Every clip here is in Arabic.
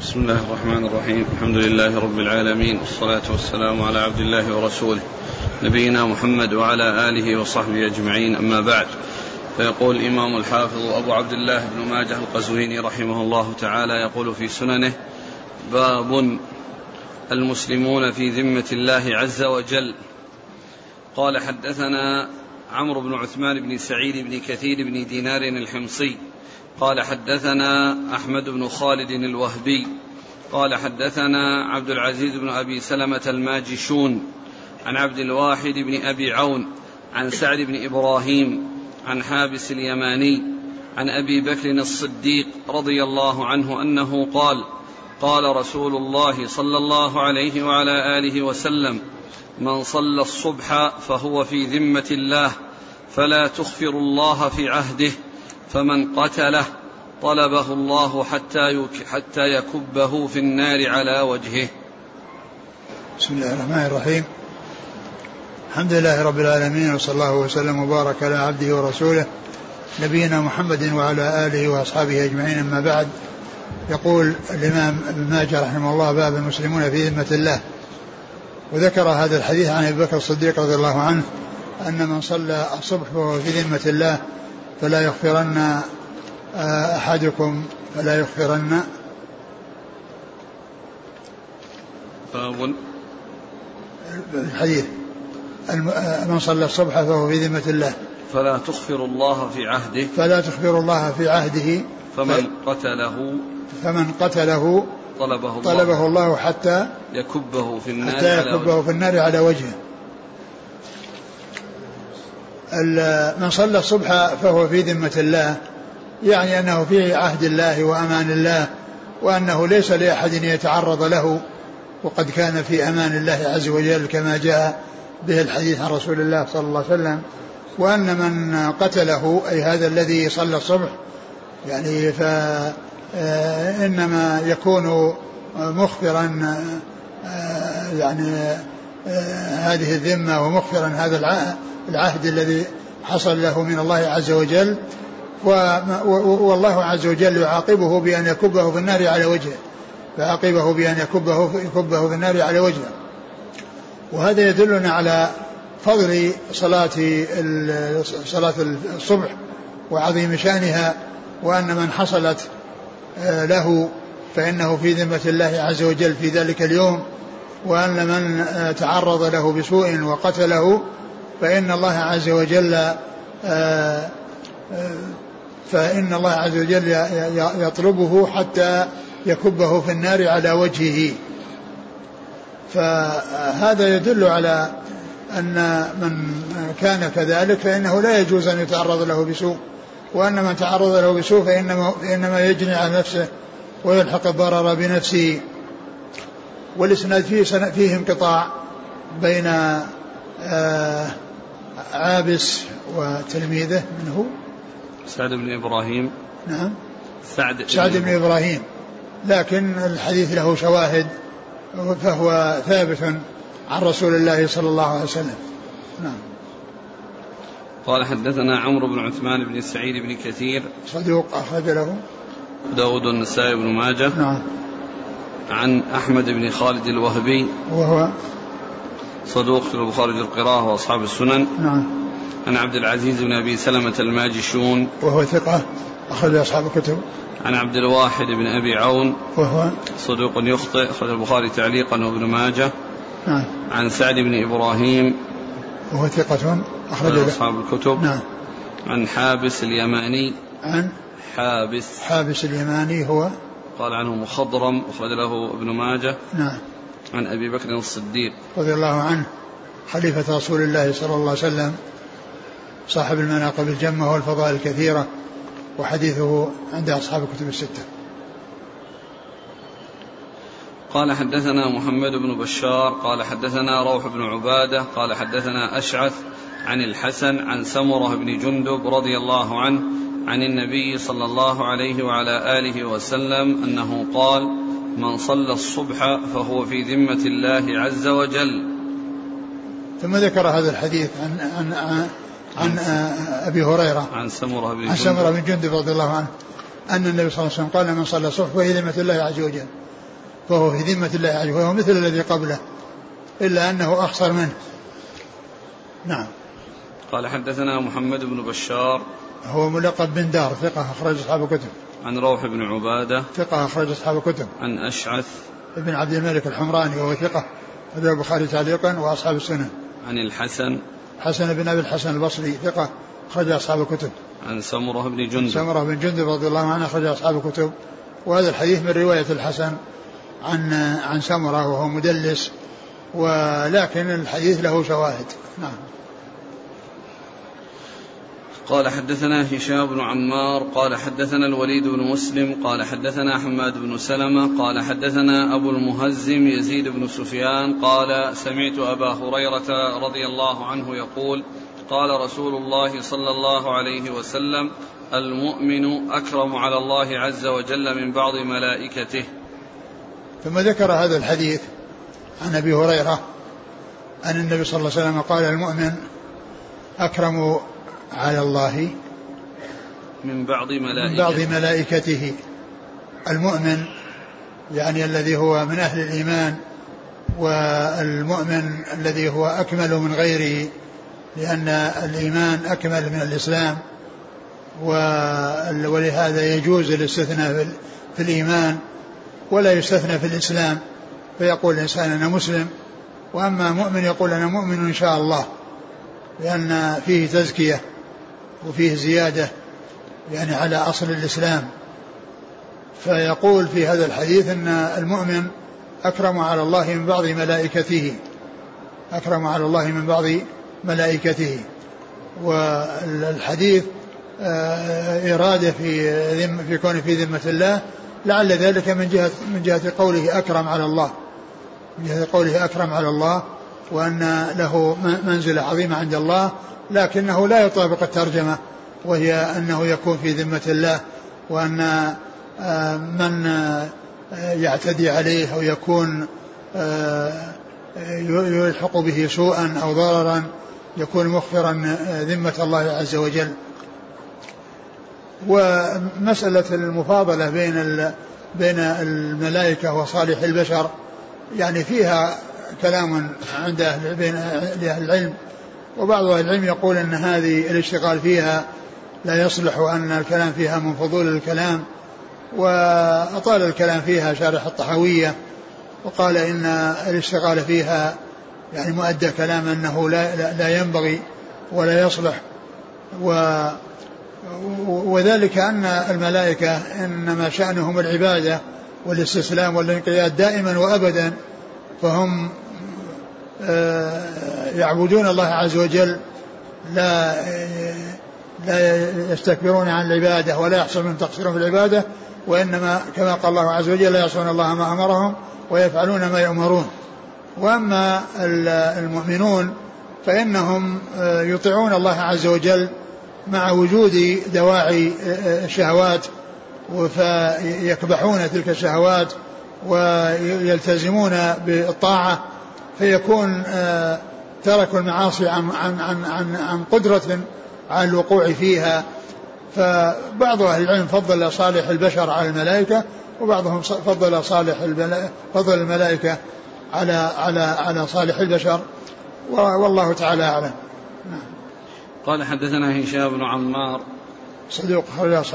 بسم الله الرحمن الرحيم. الحمد لله رب العالمين والصلاة والسلام على عبد الله ورسوله نبينا محمد وعلى آله وصحبه أجمعين. أما بعد فيقول الإمام الحافظ أبو عبد الله بن ماجه القزويني رحمه الله تعالى يقول في سننه باب المسلمون في ذمة الله عز وجل. قال حدثنا عمرو بن عثمان بن سعيد بن كثير بن دينار الحمصي قال حدثنا أحمد بن خالد الوهبي قال حدثنا عبد العزيز بن أبي سلمة الماجشون عن عبد الواحد بن أبي عون عن سعد بن إبراهيم عن حابس اليماني عن أبي بكر الصديق رضي الله عنه أنه قال قال رسول الله صلى الله عليه وعلى آله وسلم من صلى الصبح فهو في ذمة الله فلا تخفر الله في عهده فمن قتله طلبه الله حتى حتى يكبه في النار على وجهه. بسم الله الرحمن الرحيم. الحمد لله رب العالمين وصلى الله وسلم وبارك على عبده ورسوله نبينا محمد وعلى آله وأصحابه أجمعين أما بعد يقول الإمام ابن ماجه رحمه الله باب المسلمون في ذمة الله وذكر هذا الحديث عن أبي بكر الصديق رضي الله عنه أن من صلى الصبح وهو في ذمة الله فلا يغفرن آه، أحدكم فلا يغفرن. باب الحديث آه، من صلى الصبح فهو في ذمة الله. فلا تخفر الله في عهده. فلا تخفر الله في عهده. فمن قتله. فمن قتله طلبه الله, طلبه الله حتى يكبه في النار حتى يكبه في النار على وجهه. من صلى الصبح فهو في ذمة الله يعني أنه في عهد الله وأمان الله وأنه ليس لأحد يتعرض له وقد كان في أمان الله عز وجل كما جاء به الحديث عن رسول الله صلى الله عليه وسلم. وأن من قتله أي هذا الذي صلى الصبح يعني فإنما يكون مخبرا يعني هذه الذمة ومخبرا هذا العهد الذي حصل له من الله عز وجل والله عز وجل يعاقبه بأن يكبه في النار على وجهه فعاقبه بأن يكبه يكبه في النار على وجهه. وهذا يدلنا على فضل صلاة صلاة الصبح وعظيم شأنها وأن من حصلت آه، له فإنه في ذمة الله عز وجل في ذلك اليوم. وأن من تعرض له بسوء وقتله فإن الله عز وجل آه، آه، فإن الله عز وجل يطلبه حتى يكبه في النار على وجهه. فهذا يدل على أن من كان كذلك فإنه لا يجوز أن يتعرض له بسوء وأن من تعرض له بسوء فإنما, فإنما يجني على نفسه ويلحق الضرر بنفسه. والإسناد فيه فيه انقطاع بين آه عابس وتلميذه من هو؟ سعد بن إبراهيم. نعم. سعد سعد بن إبراهيم. لكن الحديث له شواهد فهو ثابت عن رسول الله صلى الله عليه وسلم. نعم. قال حدثنا عمرو بن عثمان بن سعيد بن كثير. صدوق أخرج له. داود النسائي بن ماجه. نعم. عن أحمد بن خالد الوهبي. وهو صدوق في البخاري القراءة وأصحاب السنن. نعم. عن عبد العزيز بن أبي سلمة الماجشون. وهو ثقة أخرج أصحاب الكتب. عن عبد الواحد بن أبي عون. وهو صدوق يخطئ أخرج البخاري تعليقا وابن ماجه. نعم. عن سعد بن إبراهيم. وهو ثقة أخرج أصحاب الكتب. نعم. عن حابس اليماني. عن حابس. حابس اليماني هو قال عنه مخضرم أخرج له ابن ماجه. نعم. عن أبي بكر الصديق. رضي الله عنه خليفة رسول الله صلى الله عليه وسلم صاحب المناقب الجمة والفضائل الكثيرة وحديثه عند أصحاب الكتب الستة. قال حدثنا محمد بن بشار قال حدثنا روح بن عبادة قال حدثنا أشعث عن الحسن عن سمرة بن جندب رضي الله عنه عن النبي صلى الله عليه وعلى آله وسلم أنه قال من صلى الصبح فهو في ذمة الله عز وجل. ثم ذكر هذا الحديث عن عن عن, عن أبي هريرة عن سمرة بن عن سمرة بن جندب رضي الله عنه أن النبي صلى الله عليه وسلم قال من صلى الصبح فهي ذمة الله عز وجل. فهو في ذمة الله عز وجل وهو مثل الذي قبله إلا أنه أخصر منه. نعم. قال حدثنا محمد بن بشار هو ملقب بن دار ثقة أخرج أصحاب الكتب. عن روح بن عبادة. ثقة أخرج أصحاب الكتب. عن أشعث. ابن عبد الملك الحمراني وهو ثقة. أخرج البخاري تعليقا وأصحاب السنة عن الحسن. حسن بن أبي الحسن البصري ثقة أخرج أصحاب الكتب. عن سمرة بن جندب. سمرة بن جندب رضي الله عنه أخرج أصحاب الكتب. وهذا الحديث من رواية الحسن عن عن سمرة وهو مدلس ولكن الحديث له شواهد. نعم. قال حدثنا هشام بن عمار قال حدثنا الوليد بن مسلم قال حدثنا حماد بن سلمة قال حدثنا أبو المهزم يزيد بن سفيان قال سمعت أبا هريرة رضي الله عنه يقول قال رسول الله صلى الله عليه وسلم المؤمن أكرم على الله عز وجل من بعض ملائكته. ثم ذكر هذا الحديث عن أبي هريرة أن النبي صلى الله عليه وسلم قال المؤمن أكرم على الله من بعض ملائكته. من بعض ملائكته. المؤمن يعني الذي هو من أهل الإيمان والمؤمن الذي هو أكمل من غيره لأن الإيمان أكمل من الإسلام ولهذا يجوز الاستثناء في الإيمان ولا يستثنى في الإسلام. فيقول الإنسان أنا مسلم وأما مؤمن يقول أنا مؤمن إن شاء الله لأن فيه تزكية. وفيه زيادة يعني على أصل الإسلام. فيقول في هذا الحديث أن المؤمن أكرم على الله من بعض ملائكته أكرم على الله من بعض ملائكته. والحديث آه، إرادة في في كونه في ذمة الله لعل ذلك من جهة من جهة قوله أكرم على الله. من جهة قوله أكرم على الله وأن له منزلة عظيمة عند الله لكنه لا يطابق الترجمة وهي أنه يكون في ذمة الله وأن آه، من آه، يعتدي عليه أو يكون يلحق به سوءا أو ضررا يكون مخفرا ذمة الله عز وجل. ومسألة المفاضلة بين بين الملائكة وصالح البشر يعني فيها كلام عند أهل بين أهل العلم وبعض أهل العلم يقول أن هذه الاشتغال فيها لا يصلح أن الكلام فيها من فضول الكلام وأطال الكلام فيها شارح الطحاوية وقال إن الاشتغال فيها يعني مؤدى كلام أنه لا, لا, لا ينبغي ولا يصلح و وذلك أن الملائكة إنما شأنهم العبادة والاستسلام والانقياد دائما وأبدا فهم آه، يعبدون الله عز وجل لا لا يستكبرون عن العبادة ولا يحصل من تقصير في العبادة وإنما كما قال الله عز وجل لا يعصون الله ما أمرهم ويفعلون ما يؤمرون. وأما المؤمنون فإنهم آه، يطيعون الله عز وجل مع وجود دواعي الشهوات فيكبحون تلك الشهوات ويلتزمون بالطاعة فيكون آه، تركوا المعاصي عن عن عن عن, عن قدرة على الوقوع فيها. فبعض أهل العلم فضل صالح البشر على الملائكة وبعضهم فضل صالح فضل الملائكة على على على صالح البشر. والله تعالى أعلم. نعم. قال حدثنا هشام بن عمار. صدوق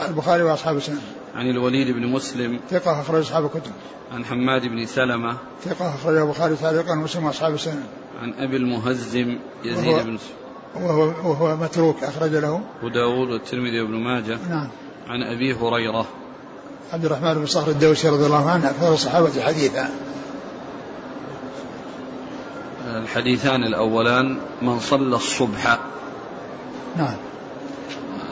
البخاري وأصحاب السنة. عن الوليد بن مسلم ثقة أخرج أصحاب الكتب. عن حماد بن سلمة ثقة أخرج البخاري تعليقا ومسلم وأصحاب السنة. عن أبي المهزم يزيد وهو بن وهو, وهو متروك أخرج له. وداود والترمذي وابن ماجه. نعم. عن أبي هريرة. عبد الرحمن بن صخر الدوسي رضي الله عنه أكثر الصحابة حديثا. الحديثان الأولان من صلى الصبح. نعم.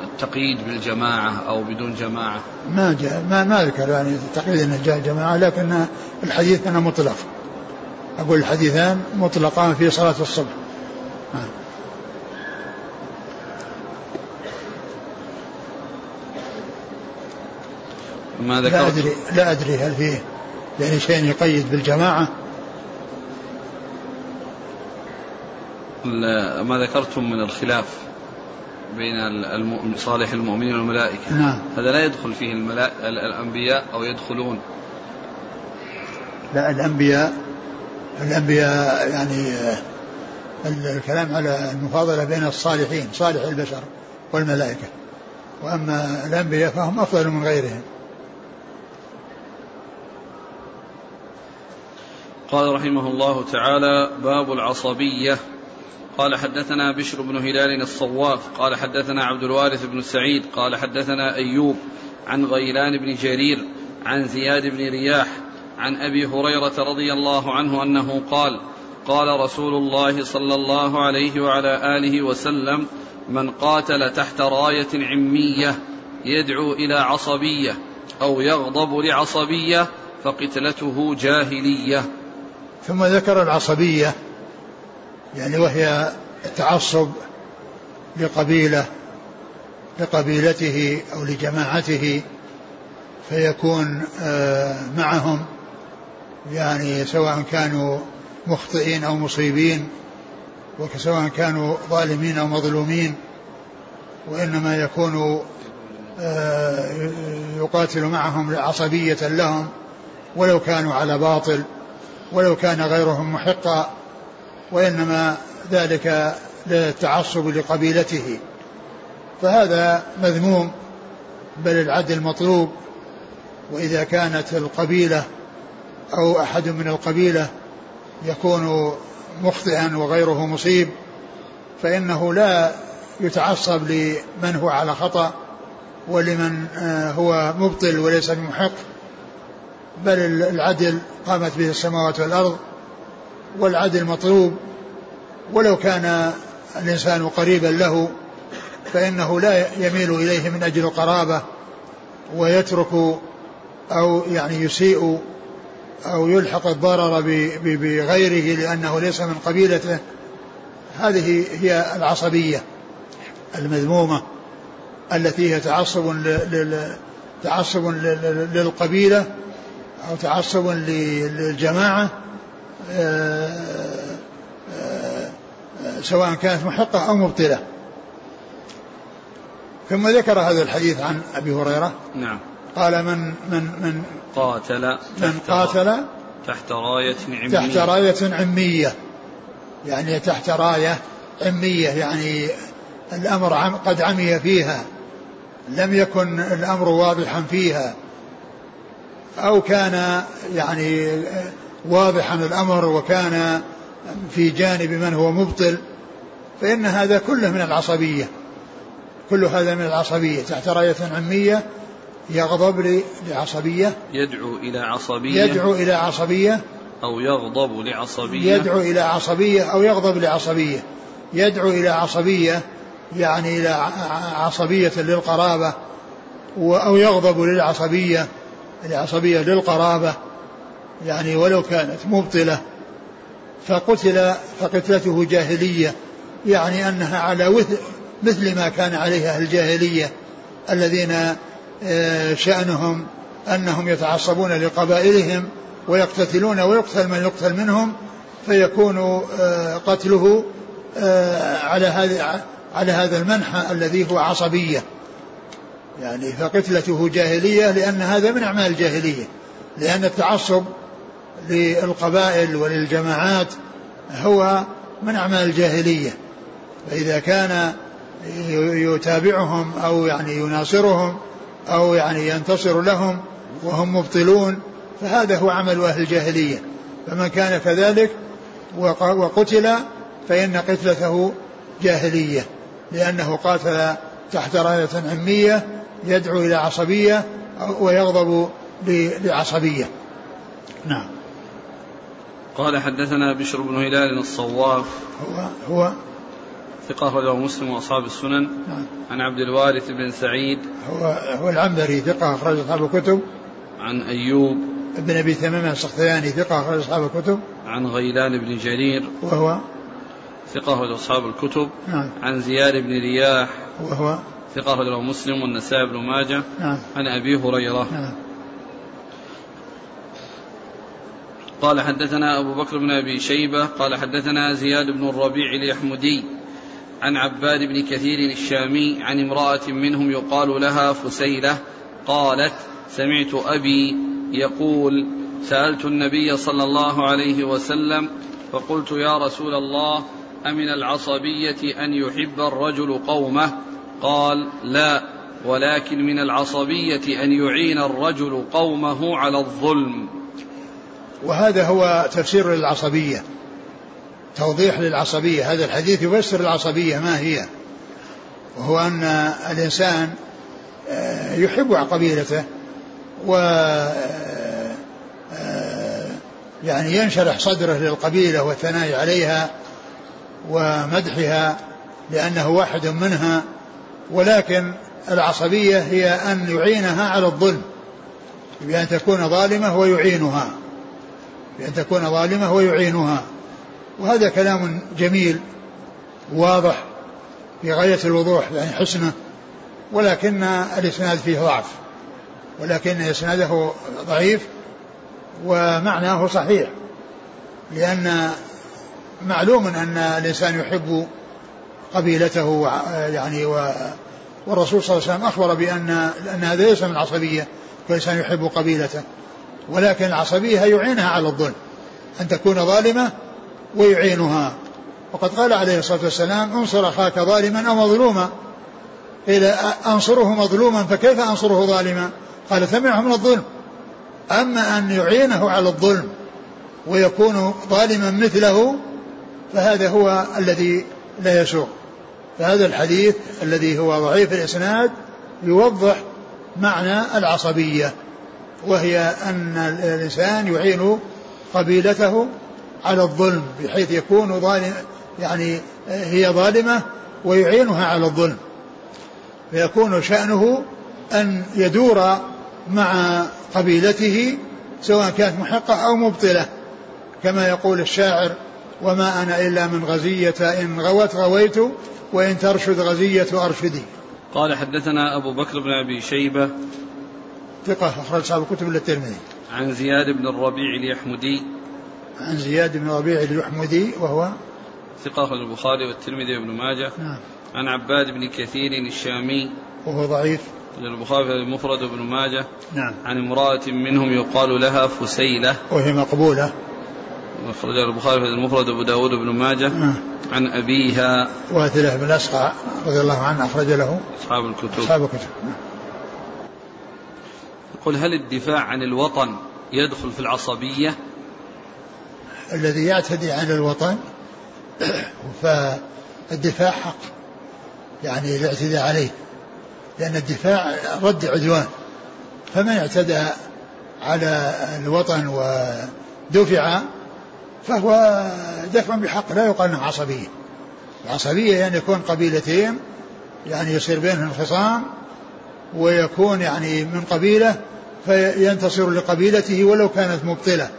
التقييد بالجماعة أو بدون جماعة. ما جاء ما ما ذكر يعني تقييد أنه جاء جماعة لكن الحديث كان مطلق. أقول الحديثان مطلقان في صلاة الصبح. نعم. ما ذكرت؟ لا أدري لا أدري هل فيه يعني شيء يقيد بالجماعة؟ ما ذكرتم من الخلاف. بين صالح المؤمنين والملائكة. نعم. هذا لا يدخل فيه الملائكة الأنبياء أو يدخلون. لا الأنبياء الأنبياء يعني الكلام على المفاضلة بين الصالحين صالح البشر والملائكة. وأما الأنبياء فهم أفضل من غيرهم. قال رحمه الله تعالى باب العصبية. قال حدثنا بشر بن هلال الصواف قال حدثنا عبد الوارث بن سعيد قال حدثنا أيوب عن غيلان بن جرير عن زياد بن رياح عن أبي هريرة رضي الله عنه أنه قال قال رسول الله صلى الله عليه وعلى آله وسلم من قاتل تحت راية عمية يدعو إلى عصبية أو يغضب لعصبية فقتلته جاهلية. ثم ذكر العصبية يعني وهي التعصب لقبيلة لقبيلته أو لجماعته فيكون آه، معهم يعني سواء كانوا مخطئين أو مصيبين وسواء كانوا ظالمين أو مظلومين وإنما يكون آه، يقاتل معهم عصبية لهم ولو كانوا على باطل ولو كان غيرهم محقا. وإنما ذلك للتعصب لقبيلته. فهذا مذموم بل العدل مطلوب. وإذا كانت القبيلة أو أحد من القبيلة يكون مخطئا وغيره مصيب فإنه لا يتعصب لمن هو على خطأ ولمن آه، هو مبطل وليس بمحق بل العدل قامت به السماوات والأرض. والعدل مطلوب ولو كان الإنسان قريبا له فإنه لا يميل إليه من أجل القرابة ويترك أو يعني يسيء أو يلحق الضرر بغيره لأنه ليس من قبيلته. هذه هي العصبية المذمومة التي هي تعصب تعصب للقبيلة أو تعصب للجماعة سواء كانت محقة أو مبطلة. ثم ذكر هذا الحديث عن أبي هريرة. نعم. قال من من من قاتل من قاتل تحت راية عمية. تحت راية عمية. يعني تحت راية عمية يعني الأمر قد عمي فيها. لم يكن الأمر واضحا فيها. أو كان يعني واضحا الأمر وكان في جانب من هو مبطل فإن هذا كله من العصبية. كل هذا من العصبية تحت رأية عمية يغضب لعصبية يدعو إلى عصبية يدعو إلى عصبية أو يغضب لعصبية. يدعو إلى عصبية أو يغضب لعصبية. يدعو إلى عصبية يعني إلى عصبية للقرابة أو يغضب للعصبية العصبية للقرابة. يعني ولو كانت مبطلة فقتل فقتلته جاهلية يعني أنها على مثل ما كان عليه أهل الجاهلية الذين آه، شأنهم أنهم يتعصبون لقبائلهم ويقتتلون ويقتل من يقتل منهم فيكون آه، قتله آه، على هذا على هذا المنحى الذي هو عصبية. يعني فقتلته جاهلية لأن هذا من أعمال الجاهلية لأن التعصب للقبائل وللجماعات هو من أعمال الجاهلية. فإذا كان يتابعهم أو يعني يناصرهم أو يعني ينتصر لهم وهم مبطلون فهذا هو عمل أهل الجاهلية. فمن كان كذلك وقتل فإن قتلته جاهلية لأنه قاتل تحت راية عمية يدعو إلى عصبية ويغضب لعصبية. نعم. قال حدثنا بشر بن هلال الصواف. هو هو ثقة أخرجه مسلم وأصحاب السنن. نعم. عن عبد الوارث بن سعيد. هو هو العنبري ثقة أخرج أصحاب الكتب. عن أيوب. ابن أبي تمام السختياني ثقة أخرج أصحاب الكتب. عن غيلان بن جرير. وهو ثقة أخرج أصحاب الكتب. نعم. عن زياد بن رياح. وهو ثقة أخرجه مسلم والنسائي بن ماجه. نعم. عن أبي هريرة. نعم. قال حدثنا أبو بكر بن أبي شيبة قال حدثنا زياد بن الربيع اليحمدي عن عباد بن كثير الشامي عن امرأة منهم يقال لها فسيلة قالت سمعت أبي يقول سألت النبي صلى الله عليه وسلم فقلت يا رسول الله أمن العصبية أن يحب الرجل قومه؟ قال لا ولكن من العصبية أن يعين الرجل قومه على الظلم. وهذا هو تفسير للعصبية توضيح للعصبية. هذا الحديث يفسر العصبية ما هي وهو أن الإنسان آه، يحب قبيلته و آه، يعني ينشرح صدره للقبيلة والثناء عليها ومدحها لأنه واحد منها ولكن العصبية هي أن يعينها على الظلم بأن تكون ظالمة ويعينها. بأن تكون ظالمة ويعينها. وهذا كلام جميل واضح في غاية الوضوح يعني حسنة ولكن الإسناد فيه ضعف ولكن إسناده ضعيف ومعناه صحيح لأن معلوم أن الإنسان يحب قبيلته يعني و والرسول صلى الله عليه وسلم أخبر بأن أن هذا ليس من العصبية فالإنسان يحب قبيلته. ولكن العصبية يعينها على الظلم أن تكون ظالمة ويعينها. وقد قال عليه الصلاة والسلام انصر أخاك ظالما أو مظلوما. قيل أنصره مظلوما فكيف أنصره ظالما؟ قال سمعه من الظلم. أما أن يعينه على الظلم ويكون ظالما مثله فهذا هو الذي لا يسوق. فهذا الحديث الذي هو ضعيف الإسناد يوضح معنى العصبية. وهي أن الإنسان يعين قبيلته على الظلم بحيث يكون ظالم يعني هي ظالمة ويعينها على الظلم. فيكون شأنه أن يدور مع قبيلته سواء كانت محقة أو مبطلة. كما يقول الشاعر وما أنا إلا من غزية إن غوت غويت وإن ترشد غزية أرشدي. قال حدثنا أبو بكر بن أبي شيبة ثقة أخرج أصحاب الكتب للترمذي. عن زياد بن الربيع اليحمدي. عن زياد بن الربيع اليحمدي وهو ثقة أخرج البخاري والترمذي وابن ماجه. نعم. عن عباد بن كثير الشامي. وهو ضعيف. البخاري المفرد وابن ماجه. نعم. عن امرأة منهم يقال لها فسيلة. وهي مقبولة. أخرج البخاري في المفرد وابو داود بن ماجه. نعم. عن أبيها. واثلة بن الأسقع رضي الله عنه أخرج له. أصحاب الكتب. أصحاب الكتب. نعم. يقول هل الدفاع عن الوطن يدخل في العصبية؟ الذي يعتدي على الوطن فالدفاع حق يعني الاعتداء عليه لأن الدفاع رد عدوان. فمن اعتدى على الوطن ودفع فهو دفع بحق لا يقال إنه عصبيه العصبية يعني يكون قبيلتين يعني يصير بينهم خصام ويكون يعني من قبيلة فينتصر لقبيلته ولو كانت مبطلة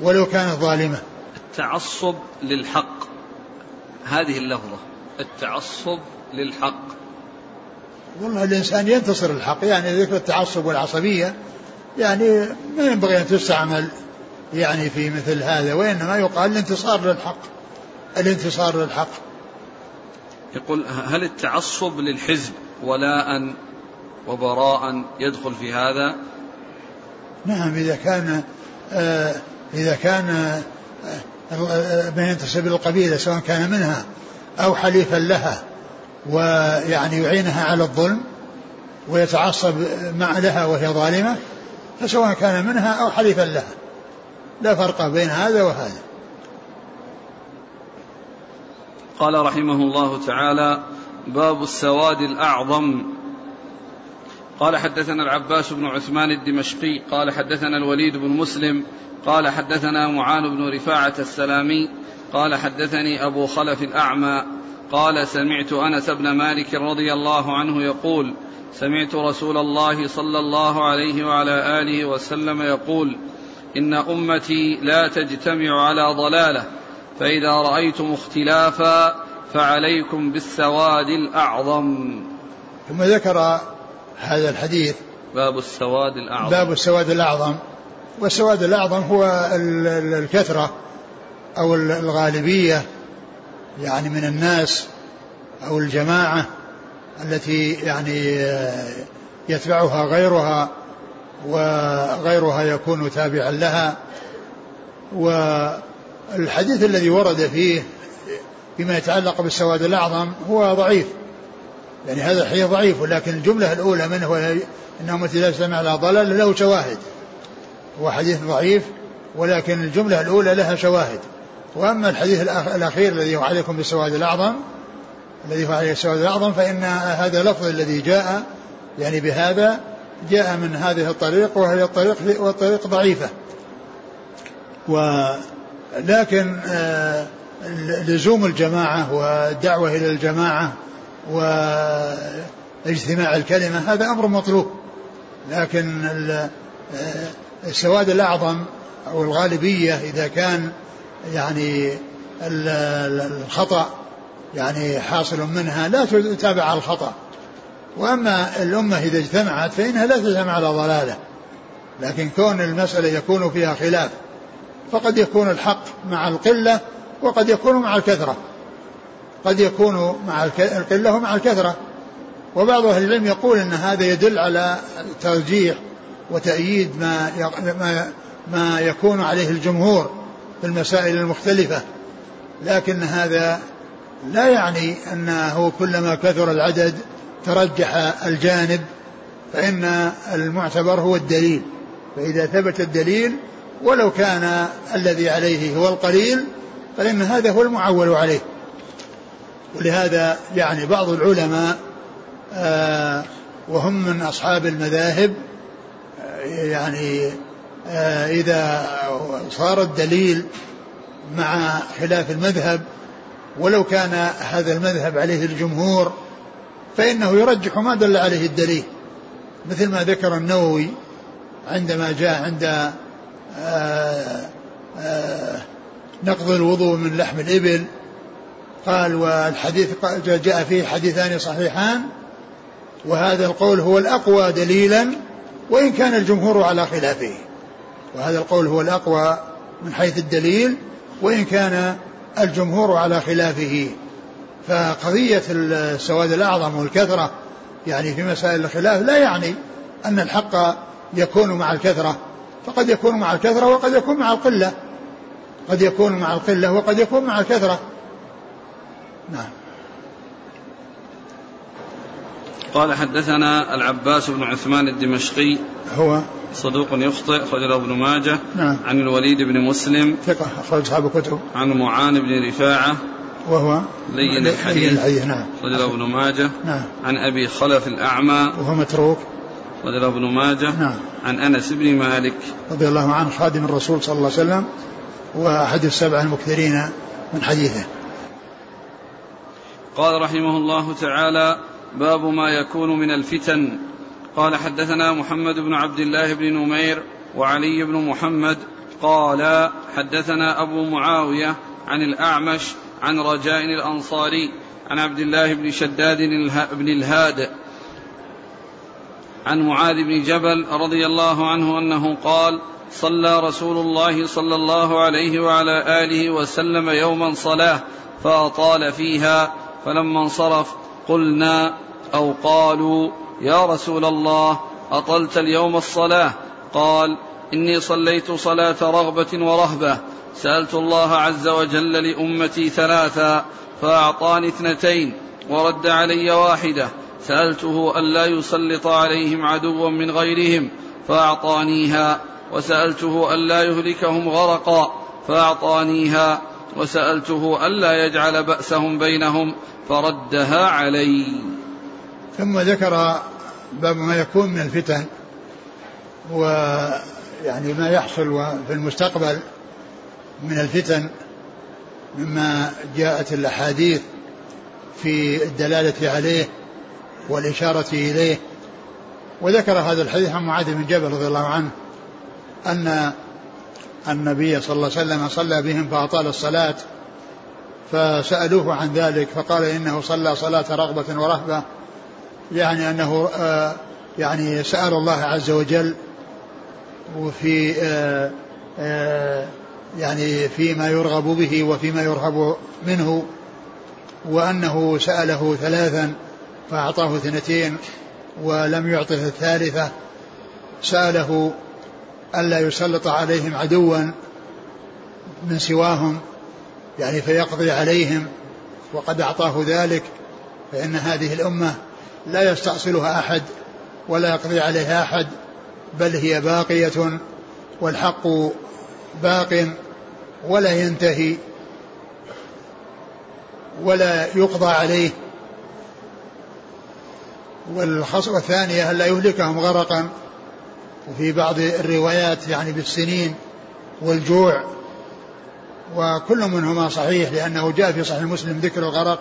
ولو كانت ظالمة. التعصب للحق. هذه اللفظة التعصب للحق. والله الإنسان ينتصر الحق يعني ذكر التعصب والعصبية يعني ما ينبغي أن تستعمل يعني في مثل هذا وإنما يقال الانتصار للحق الانتصار للحق. يقول هل التعصب للحزب ولاء وبراء يدخل في هذا؟ نعم إذا كان آه إذا كان آه من ينتسب للقبيلة سواء كان منها أو حليفا لها ويعني يعينها على الظلم ويتعصب مع لها وهي ظالمة فسواء كان منها أو حليفا لها. لا فرق بين هذا وهذا. قال رحمه الله تعالى باب السواد الأعظم. قال حدثنا العباس بن عثمان الدمشقي قال حدثنا الوليد بن مسلم قال حدثنا معان بن رفاعة السلامي قال حدثني أبو خلف الأعمى قال سمعت أنس بن مالك رضي الله عنه يقول سمعت رسول الله صلى الله عليه وعلى آله وسلم يقول إن أمتي لا تجتمع على ضلالة فإذا رأيتم اختلافا فعليكم بالسواد الأعظم. ثم ذكر هذا الحديث. باب السواد الأعظم. باب السواد الأعظم. والسواد الأعظم هو الكثرة أو الغالبية يعني من الناس أو الجماعة التي يعني يتبعها غيرها وغيرها يكون تابعا لها. والحديث الذي ورد فيه فيما يتعلق بالسواد الأعظم هو ضعيف. يعني هذا الحديث ضعيف ولكن الجملة الأولى منه إن أمتي لا يجتمع على ضلال له شواهد هو حديث ضعيف ولكن الجملة الأولى لها شواهد. وأما الحديث الأخير الذي هو عليكم بالسواد الأعظم الذي هو عليه السواد الأعظم فإن هذا اللفظ الذي جاء يعني بهذا جاء من هذه الطريق وهي الطريق والطريق ضعيفة. ولكن آه، لزوم الجماعة والدعوة إلى الجماعة واجتماع الكلمة هذا أمر مطلوب. لكن آه، السواد الأعظم أو الغالبية إذا كان يعني الخطأ يعني حاصل منها لا تتابع على الخطأ. وأما الأمة إذا اجتمعت فإنها لا تجتمع على ضلالة. لكن كون المسألة يكون فيها خلاف فقد يكون الحق مع القلة وقد يكون مع الكثرة. قد يكون مع القلة ومع الكثرة. وبعض أهل العلم يقول أن هذا يدل على ترجيح وتأييد ما ما ما يكون عليه الجمهور في المسائل المختلفة. لكن هذا لا يعني أنه كلما كثر العدد ترجح الجانب فإن المعتبر هو الدليل. فإذا ثبت الدليل ولو كان الذي عليه هو القليل فإن هذا هو المعول عليه. ولهذا يعني بعض العلماء آه وهم من أصحاب المذاهب آه يعني آه إذا صار الدليل مع خلاف المذهب ولو كان هذا المذهب عليه الجمهور فإنه يرجح ما دل عليه الدليل. مثل ما ذكر النووي عندما جاء عند نقض الوضوء من لحم الإبل قال والحديث جاء فيه حديثان صحيحان وهذا القول هو الأقوى دليلا وإن كان الجمهور على خلافه. وهذا القول هو الأقوى من حيث الدليل وإن كان الجمهور على خلافه. فقضية السواد الأعظم والكثرة يعني في مسائل الخلاف لا يعني أن الحق يكون مع الكثرة. فقد يكون مع الكثرة وقد يكون مع القلة. قد يكون مع القلة وقد يكون مع الكثرة. نعم. قال حدثنا العباس بن عثمان الدمشقي. هو صدوق يخطئ أخرجه ابن ماجه. نعم. عن الوليد بن مسلم. ثقة أخرج أصحاب الكتب. عن معان بن رفاعة. وهو لين الحديث. نعم. أخرجه ابن ماجه. نعم. عن أبي خلف الأعمى. وهو متروك. أخرجه ابن ماجه. نعم. عن أنس بن مالك. رضي الله عنه خادم الرسول صلى الله عليه وسلم وأحد السبع المكثرين من حديثه. قال رحمه الله تعالى باب ما يكون من الفتن. قال حدثنا محمد بن عبد الله بن نمير وعلي بن محمد قال حدثنا أبو معاوية عن الأعمش عن رجاء الأنصاري عن عبد الله بن شداد بن الهاد عن معاذ بن جبل رضي الله عنه أنه قال صلى رسول الله صلى الله عليه وعلى آله وسلم يوما صلاة فأطال فيها فلما انصرف قلنا أو قالوا يا رسول الله أطلت اليوم الصلاة؟ قال إني صليت صلاة رغبة ورهبة. سألت الله عز وجل لأمتي ثلاثا فأعطاني اثنتين ورد علي واحدة. سألته ألا يسلط عليهم عدوا من غيرهم فأعطانيها وسألته ألا يهلكهم غرقا فأعطانيها وسألته ألا يجعل بأسهم بينهم فردها علي. ثم ذكر باب ما يكون من الفتن ويعني ما يحصل في المستقبل من الفتن مما جاءت الأحاديث في الدلالة عليه والإشارة إليه. وذكر هذا الحديث عن معاذ بن جبل رضي الله عنه أن النبي صلى الله عليه وسلم صلى بهم فأطال الصلاة فسألوه عن ذلك فقال إنه صلى صلاة رغبة ورهبة يعني أنه آه، يعني سأل الله عز وجل وفي آه، آه، يعني فيما يرغب به وفيما يرهب منه وأنه سأله ثلاثا فأعطاه اثنتين ولم يعطه الثالثة سأله ألا يسلط عليهم عدوا من سواهم يعني فيقضي عليهم وقد أعطاه ذلك فإن هذه الأمة لا يستأصلها أحد ولا يقضي عليها أحد بل هي باقية والحق باق ولا ينتهي ولا يقضى عليه. والخصوة الثانية ألا يهلكهم غرقا وفي بعض الروايات يعني بالسنين والجوع وكل منهما صحيح لأنه جاء في صحيح مسلم ذكر الغرق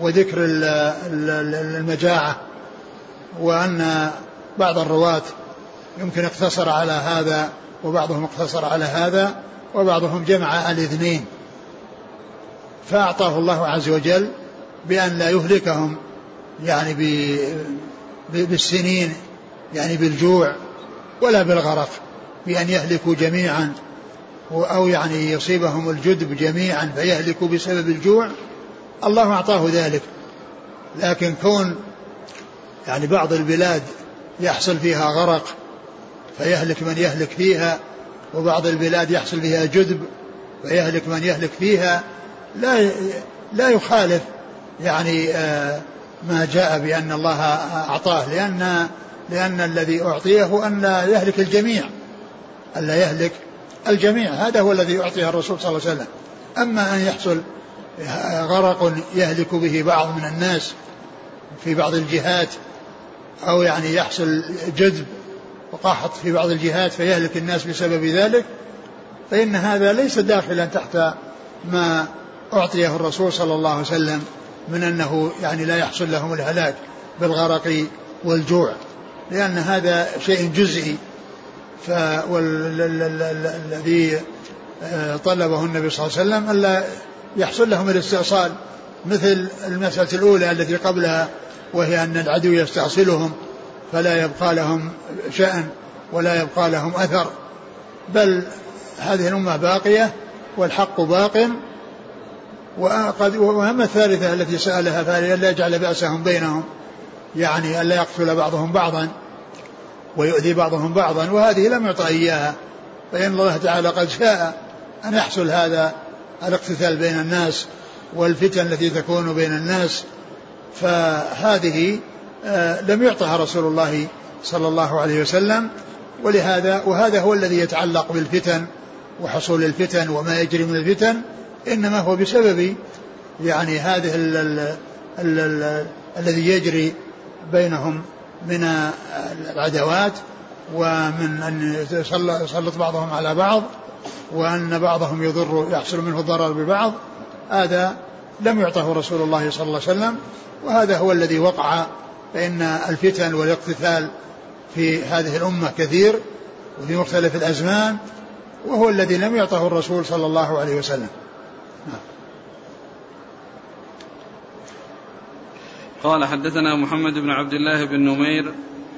وذكر المجاعة وأن بعض الرواة يمكن اقتصر على هذا وبعضهم اقتصر على هذا وبعضهم جمع الاثنين فأعطاه الله عز وجل بأن لا يهلكهم يعني بالسنين يعني بالجوع. ولا بالغرق بأن يهلكوا جميعا أو يعني يصيبهم الجدب جميعا فيهلكوا بسبب الجوع. الله أعطاه ذلك. لكن كون يعني بعض البلاد يحصل فيها غرق فيهلك من يهلك فيها وبعض البلاد يحصل فيها جدب فيهلك من يهلك فيها لا لا يخالف يعني آه، ما جاء بأن الله أعطاه لأن لأن الذي أعطيه أن لا يهلك الجميع ألا يهلك الجميع. هذا هو الذي يعطيه الرسول صلى الله عليه وسلم. أما أن يحصل غرق يهلك به بعض من الناس في بعض الجهات أو يعني يحصل جذب وقحط في بعض الجهات فيهلك الناس بسبب ذلك فإن هذا ليس داخلا تحت ما أعطيه الرسول صلى الله عليه وسلم من أنه يعني لا يحصل لهم الهلاك بالغرق والجوع. لأن هذا شيء جزئي. والذي آه، طلبه النبي صلى الله عليه وسلم ألا يحصل لهم الاستئصال مثل المسألة الأولى التي قبلها وهي أن العدو يستأصلهم فلا يبقى لهم شأن ولا يبقى لهم أثر. بل هذه الأمة باقية والحق باق وقد وأما الثالثة التي سألها فهي ألا يجعل بأسهم بينهم. يعني ألا يقتل بعضهم بعضا ويؤذي بعضهم بعضا وهذه لم يعطى إياها. فإن الله تعالى قد شاء أن يحصل هذا الاقتتال بين الناس والفتن التي تكون بين الناس. فهذه آه، لم يعطها رسول الله صلى الله عليه وسلم. ولهذا وهذا هو الذي يتعلق بالفتن وحصول الفتن وما يجري من الفتن إنما هو بسبب يعني هذه ال ال ال الذي يجري بينهم من العداوات ومن أن يسلط بعضهم على بعض وأن بعضهم يضر يحصل منه الضرر ببعض. هذا لم يعطه رسول الله صلى الله عليه وسلم وهذا هو الذي وقع فإن الفتن والاقتتال في هذه الأمة كثير وفي مختلف الأزمان وهو الذي لم يعطه الرسول صلى الله عليه وسلم. قال حدثنا محمد بن عبد الله بن نمير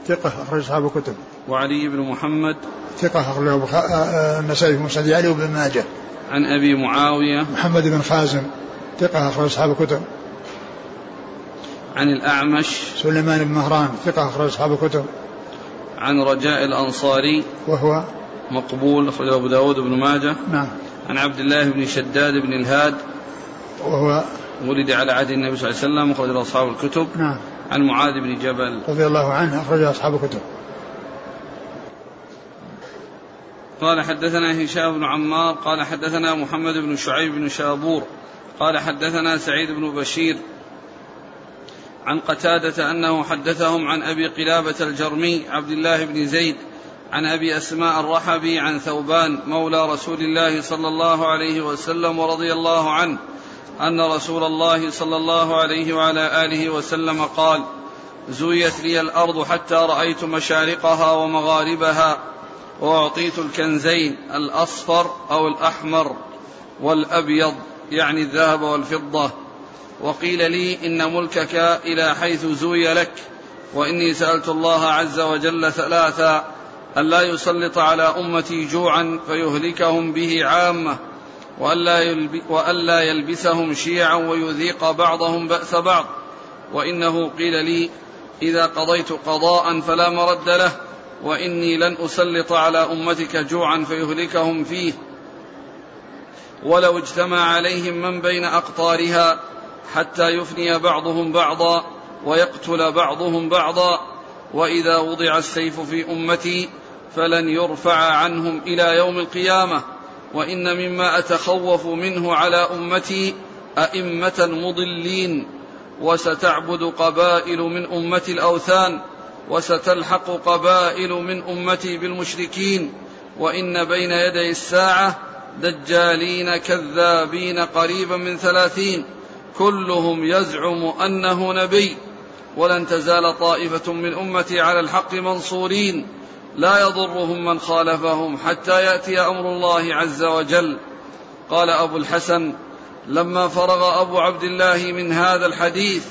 ثقة أخرج أصحاب الكتب. وعلي بن محمد ثقة أخرج آه، آه، النسائي في مسند علي وابن ماجه. عن أبي معاوية محمد بن خازم. ثقة أخرج أصحاب الكتب. عن الأعمش سليمان بن مهران. ثقة أخرج أصحاب الكتب. عن رجاء الأنصاري وهو مقبول أخرجه أبو داود بن ماجه. نعم. عن عبد الله بن شداد بن الهاد. وهو ولد على عهد النبي صلى الله عليه وسلم أخرج أصحاب الكتب. نعم. عن معاذ بن جبل. رضي الله عنه أخرج أصحاب الكتب. قال حدثنا هشام بن عمار قال حدثنا محمد بن شعيب بن شابور قال حدثنا سعيد بن بشير عن قتادة أنه حدثهم عن أبي قلابة الجرمي عبد الله بن زيد عن أبي أسماء الرحبي عن ثوبان مولى رسول الله صلى الله عليه وسلم ورضي الله عنه أن رسول الله صلى الله عليه وعلى آله وسلم قال زويت لي الأرض حتى رأيت مشارقها ومغاربها وأعطيت الكنزين الأصفر أو الأحمر والأبيض يعني الذهب والفضة. وقيل لي إن ملكك إلى حيث زوي لك وإني سألت الله عز وجل ثلاثا ألا يسلط على أمتي جوعا فيهلكهم به عامة. وألا, يلب وألا يلبسهم شيعا ويذيق بعضهم بأس بعض. وإنه قيل لي إذا قضيت قضاء فلا مرد له وإني لن أسلط على أمتك جوعا فيهلكهم فيه. ولو اجتمع عليهم من بين أقطارها حتى يفني بعضهم بعضا ويقتل بعضهم بعضا. وإذا وضع السيف في أمتي فلن يرفع عنهم إلى يوم القيامة. وإن مما أتخوف منه على أمتي أئمة مضلين وستعبد قبائل من امتي الأوثان وستلحق قبائل من أمتي بالمشركين وإن بين يدي الساعة دجالين كذابين قريبا من ثلاثين كلهم يزعم أنه نبي ولن تزال طائفة من أمتي على الحق منصورين. لا يضرهم من خالفهم حتى يأتي أمر الله عز وجل. قال أبو الحسن لما فرغ أبو عبد الله من هذا الحديث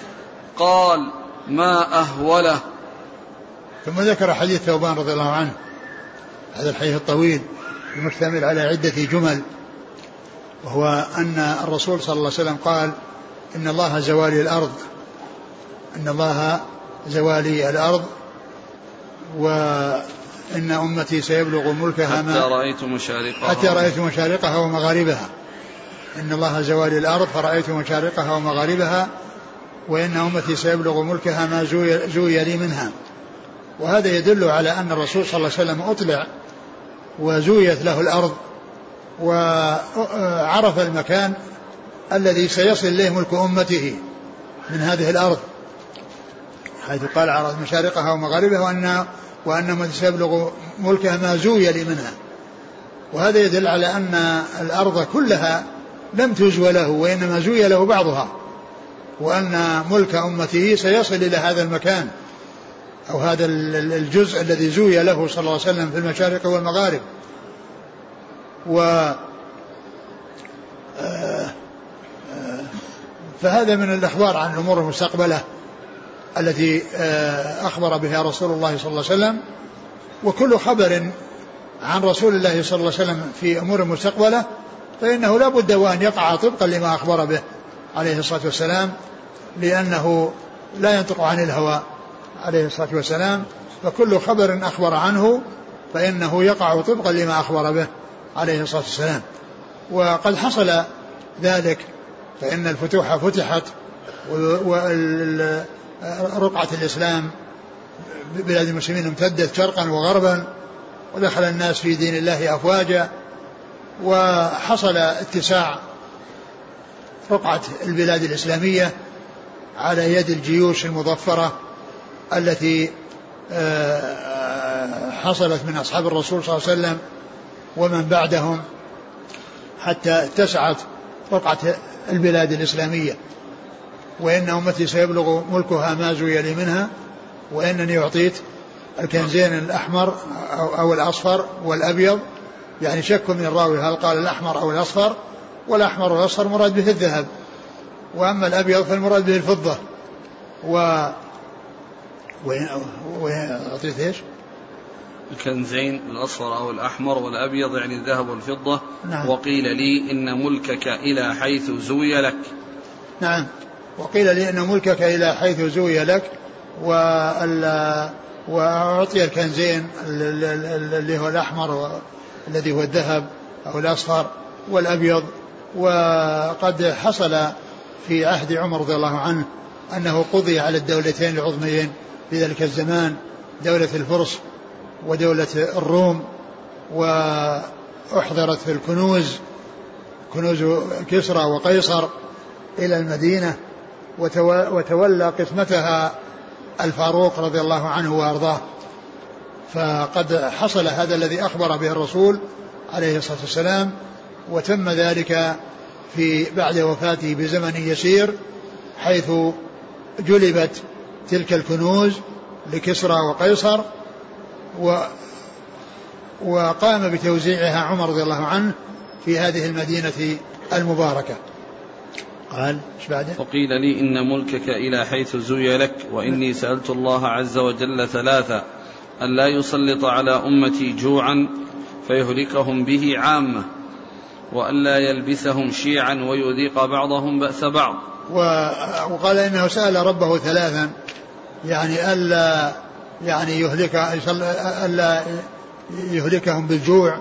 قال ما أهوله. ثم ذكر حديث ثوبان رضي الله عنه هذا الحديث الطويل المشتمل على عدة جمل وهو أن الرسول صلى الله عليه وسلم قال إن الله زوالي الأرض إن الله زوالي الأرض و إن أمتي سيبلغ ملكها حتى رأيت مشارقها. حتى رأيت مشارقها ومغاربها. إن الله زوال الأرض فرأيت مشارقها ومغاربها وإن أمتي سيبلغ ملكها ما زوي, زوي لي منها. وهذا يدل على أن الرسول صلى الله عليه وسلم أطلع وزويت له الأرض وعرف المكان الذي سيصل إليه ملك أمته من هذه الأرض. حيث قال عرض مشارقها ومغاربها وأن وأن من سيبلغ ملكها ما زوي لي منها. وهذا يدل على أن الأرض كلها لم تزوى له وإنما زوي له بعضها. وأن ملك أمته سيصل إلى هذا المكان أو هذا الجزء الذي زوي له صلى الله عليه وسلم في المشارق والمغارب. و آه، آه، فهذا من الأخبار عن الأمور المستقبلة. التي آه، أخبر بها رسول الله صلى الله عليه وسلم وكل خبر عن رسول الله صلى الله عليه وسلم في أمور مستقبلة فإنه لا بد وأن يقع طبقا لما أخبر به عليه الصلاة والسلام لأنه لا ينطق عن الهوى عليه الصلاة والسلام فكل خبر أخبر عنه فإنه يقع طبقا لما أخبر به عليه الصلاة والسلام. وقد حصل ذلك فإن الفتوح فتحت رقعة الإسلام بلاد المسلمين امتدت شرقا وغربا ودخل الناس في دين الله أفواجا وحصل اتساع رقعة البلاد الإسلامية على يد الجيوش المظفرة التي آه، حصلت من أصحاب الرسول صلى الله عليه وسلم ومن بعدهم حتى اتسعت رقعة البلاد الإسلامية. وإن أمتي سيبلغ ملكها ما زوي لي منها وإنني أعطيت الكنزين الأحمر أو, الأصفر والأبيض. يعني شك من الراوي هل قال الأحمر أو الأصفر والأحمر والأصفر مراد به الذهب. وأما الأبيض فالمراد به الفضة. و وأعطيت إيش؟ الكنزين الأصفر أو الأحمر والأبيض يعني الذهب والفضة. نعم. وقيل لي إن ملكك إلى حيث زوي لك. نعم. وقيل لي أن ملكك إلى حيث زوي لك وأعطي الكنزين اللي هو الأحمر الذي هو الذهب أو الأصفر والأبيض. وقد حصل في عهد عمر رضي الله عنه أنه قضي على الدولتين العظميين في ذلك الزمان دولة الفرس ودولة الروم. وأحضرت الكنوز كنوز كسرى وقيصر إلى المدينة. وتولى قسمتها الفاروق رضي الله عنه وأرضاه. فقد حصل هذا الذي أخبر به الرسول عليه الصلاة والسلام وتم ذلك في بعد وفاته بزمن يسير حيث جلبت تلك الكنوز لكسرى وقيصر و وقام بتوزيعها عمر رضي الله عنه في هذه المدينة المباركة. قال إيش بعده؟ وقيل لي إن ملكك إلى حيث زوي لك وإني سألت الله عز وجل ثلاثة أن لا يسلط على أمتي جوعا فيهلكهم به عامة وأن لا يلبسهم شيعا ويذيق بعضهم بأس بعض وقال إنه سأل ربه ثلاثا يعني ألا يعني يهلك ألا يهلكهم بالجوع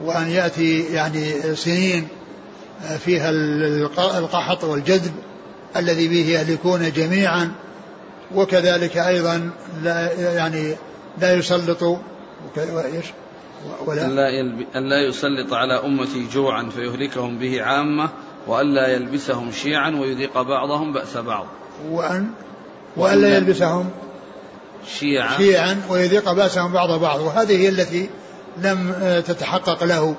وأن يأتي يعني سنين فيها القحط والجذب الذي به يهلكون جميعا وكذلك أيضا لا يعني لا يسلط ولا أن لا يسلط على أمتي جوعا فيهلكهم به عامة وألا يلبسهم شيعا ويذيق بعضهم بأس بعض. وأن وألا يلبسهم شيعا. شيعا ويذيق بأسهم بعض بعض وهذه هي التي لم تتحقق له.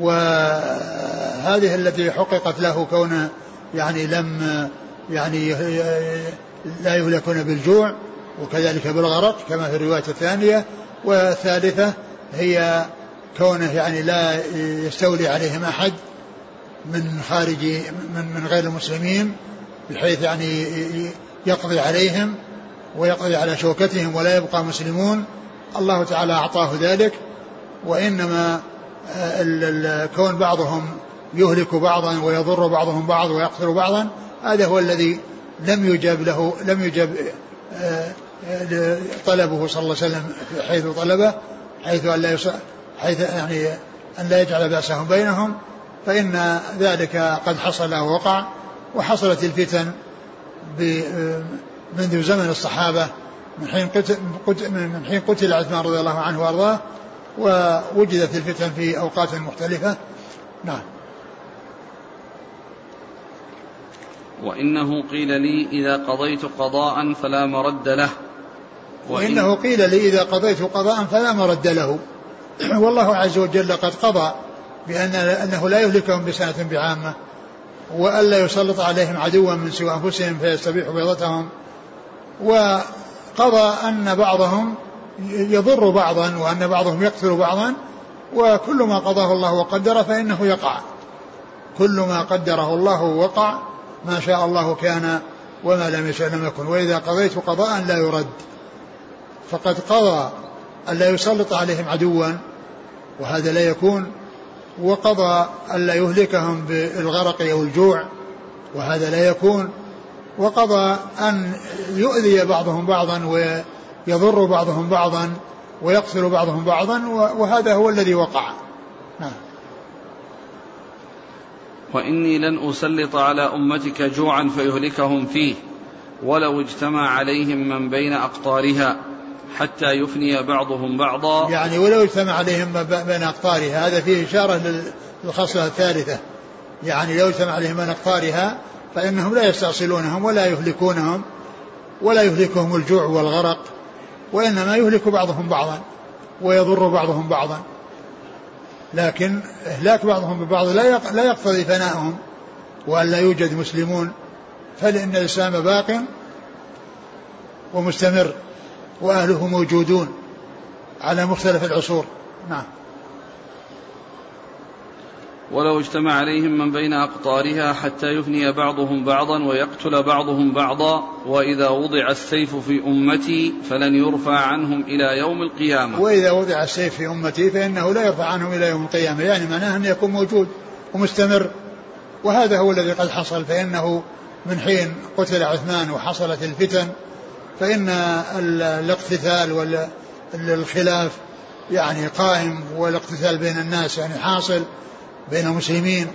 وهذه التي حققت له كونه يعني لم يعني لا يهلكون بالجوع وكذلك بالغرق كما في الرواية الثانية. والثالثة هي كونه يعني لا يستولي عليهم أحد من خارج من من غير المسلمين بحيث يعني يقضي عليهم ويقضي على شوكتهم ولا يبقى مسلمون. الله تعالى أعطاه ذلك وإنما كون بعضهم يهلك بعضا ويضر بعضهم بعض ويقتل بعضا هذا هو الذي لم يجب له لم يجب آه، آه، طلبه صلى الله عليه وسلم حيث طلبه حيث أن لا حيث يعني أن لا يجعل بأسهم بينهم فإن ذلك قد حصل ووقع وحصلت الفتن آه، منذ زمن الصحابة من حين قتل من حين قتل عثمان رضي الله عنه وأرضاه ووجدت الفتن في أوقات مختلفة. نعم. وإنه قيل لي إذا قضيت قضاء فلا مرد له. وإنه قيل لي إذا قضيت قضاء فلا مرد له. والله عز وجل قد قضى بأن أنه لا يهلكهم بسنة بعامة وألا يسلط عليهم عدوا من سوى أنفسهم فيستبيح بيضتهم. وقضى أن بعضهم يضر بعضا وأن بعضهم يقتل بعضا وكل ما قضاه الله وقدر فإنه يقع. كل ما قدره الله وقع ما شاء الله كان وما لم يشاء لم يكن. وإذا قضيت قضاء لا يرد. فقد قضى ألا يسلط عليهم عدوا وهذا لا يكون. وقضى ألا يهلكهم بالغرق أو الجوع وهذا لا يكون. وقضى أن يؤذي بعضهم بعضا ويضر بعضهم بعضا ويقتل بعضهم بعضا وهذا هو الذي وقع. نعم. وإني لن أسلط على أمتك جوعا فيهلكهم فيه ولو اجتمع عليهم من بين أقطارها حتى يفني بعضهم بعضا. يعني ولو اجتمع عليهم بين أقطارها هذا فيه إشارة للخصلة الثالثة. يعني لو اجتمع عليهم من أقطارها فإنهم لا يستأصلونهم ولا يهلكونهم ولا يهلكهم الجوع والغرق. وإنما يهلك بعضهم بعضا ويضر بعضهم بعضا. لكن إهلاك بعضهم ببعض لا لا يقتضي فناءهم وأن لا يوجد مسلمون. فلأن الإسلام باق ومستمر وأهله موجودون على مختلف العصور. نعم. ولو اجتمع عليهم من بين أقطارها حتى يفني بعضهم بعضا ويقتل بعضهم بعضا وإذا وضع السيف في أمتي فلن يرفع عنهم إلى يوم القيامة. وإذا وضع السيف في أمتي فإنه لا يرفع عنهم إلى يوم القيامة يعني معناه أن يكون موجود ومستمر. وهذا هو الذي قد حصل فإنه من حين قتل عثمان وحصلت الفتن فإن الاقتتال والخلاف يعني قائم والاقتتال بين الناس يعني حاصل. بين المسلمين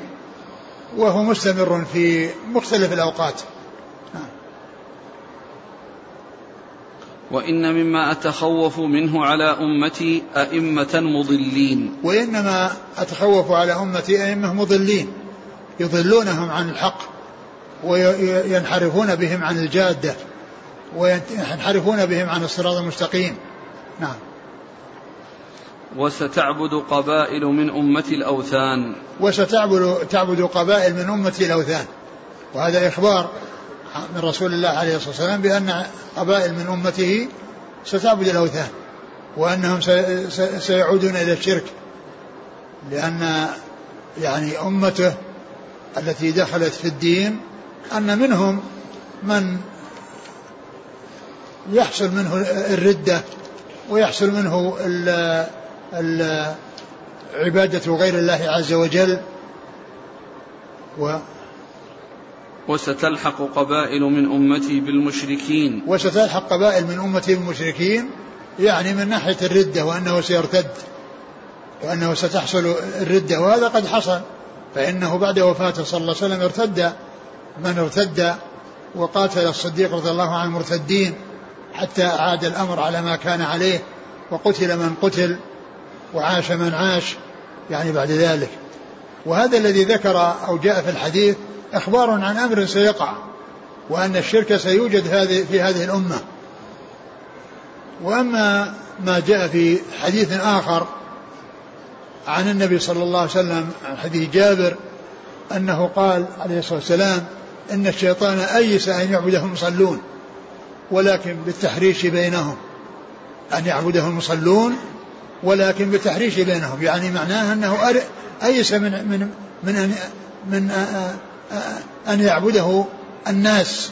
وهو مستمر في مختلف الأوقات. وإن مما أتخوف منه على أمتي أئمة مضلين. وإنما أتخوف على أمتي أئمة مضلين يضلونهم عن الحق وينحرفون بهم عن الجادة وينحرفون بهم عن الصراط المستقيم. نعم. وستعبد قبائل من أمة الأوثان. وستعبد تعبد قبائل من أمة الأوثان. وهذا إخبار من رسول الله عليه الصلاة والسلام بأن قبائل من أمته ستعبد الأوثان وأنهم سيعودون إلى الشرك. لأن يعني أمته التي دخلت في الدين أن منهم من يحصل منه الردة ويحصل منه عبادة غير الله عز وجل و وستلحق قبائل من أمتي بالمشركين. وستلحق قبائل من أمتي بالمشركين يعني من ناحية الردة وأنه سيرتد وأنه ستحصل الردة وهذا قد حصل فإنه بعد وفاته صلى الله عليه وسلم ارتد. من ارتد؟ وقاتل الصديق رضي الله عنه المرتدين حتى أعاد الأمر على ما كان عليه وقتل من قتل. وعاش من عاش يعني بعد ذلك. وهذا الذي ذكر أو جاء في الحديث إخبار عن أمر سيقع وأن الشرك سيوجد هذه في هذه الأمة. وأما ما جاء في حديث آخر عن النبي صلى الله عليه وسلم عن حديث جابر أنه قال عليه الصلاة والسلام إن الشيطان أيس أن يعبده المصلون ولكن بالتحريش بينهم أن يعبده المصلون ولكن بالتحريش بينهم. يعني معناه أنه أيس من من من أن من أن يعبده الناس.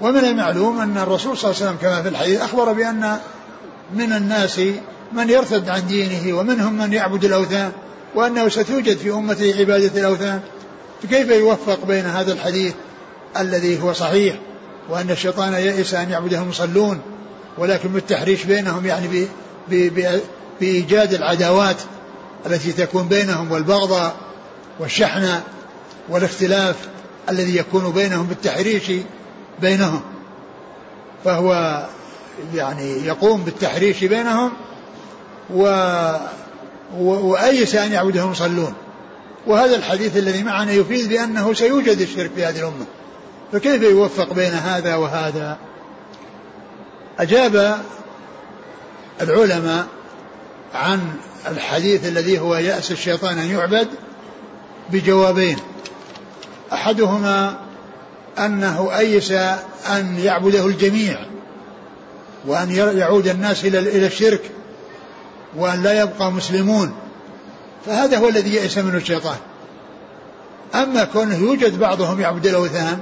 ومن المعلوم أن الرسول صلى الله عليه وسلم كما في الحديث أخبر بأن من الناس من يرتد عن دينه ومنهم من يعبد الأوثان وأنه ستوجد في أمته عبادة الأوثان. فكيف يوفق بين هذا الحديث الذي هو صحيح وأن الشيطان يئس أن يعبده المصلون ولكن بالتحريش بينهم يعني بإيجاد العداوات التي تكون بينهم والبغضاء والشحنة والاختلاف الذي يكون بينهم بالتحريش بينهم. فهو يعني يقوم بالتحريش بينهم و وأيس أن يعبدهم يصلون وهذا الحديث الذي معنا يفيد بأنه سيوجد الشرك في هذه الأمة. فكيف يوفق بين هذا وهذا؟ أجاب العلماء عن الحديث الذي هو يأس الشيطان أن يعبد بجوابين. أحدهما أنه أيس أن يعبده الجميع وأن يعود الناس إلى إلى الشرك وأن لا يبقى مسلمون. فهذا هو الذي يئس منه الشيطان. أما كونه يوجد بعضهم يعبد الأوثان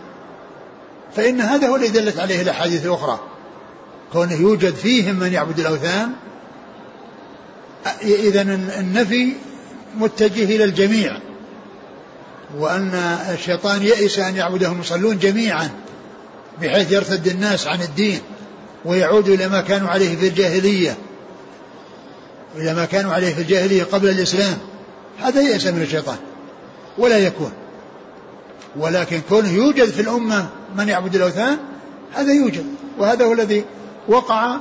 فإن هذا هو الذي دلت عليه الأحاديث الأخرى. كونه يوجد فيهم من يعبد الأوثان إذا النفي متجه إلى الجميع وأن الشيطان يئس أن يعبده المصلون جميعا بحيث يرتد الناس عن الدين ويعودوا إلى ما كانوا عليه في الجاهلية إلى ما كانوا عليه في الجاهلية قبل الإسلام. هذا يئس من الشيطان ولا يكون. ولكن كونه يوجد في الأمة من يعبد الأوثان هذا يوجد وهذا هو الذي وقع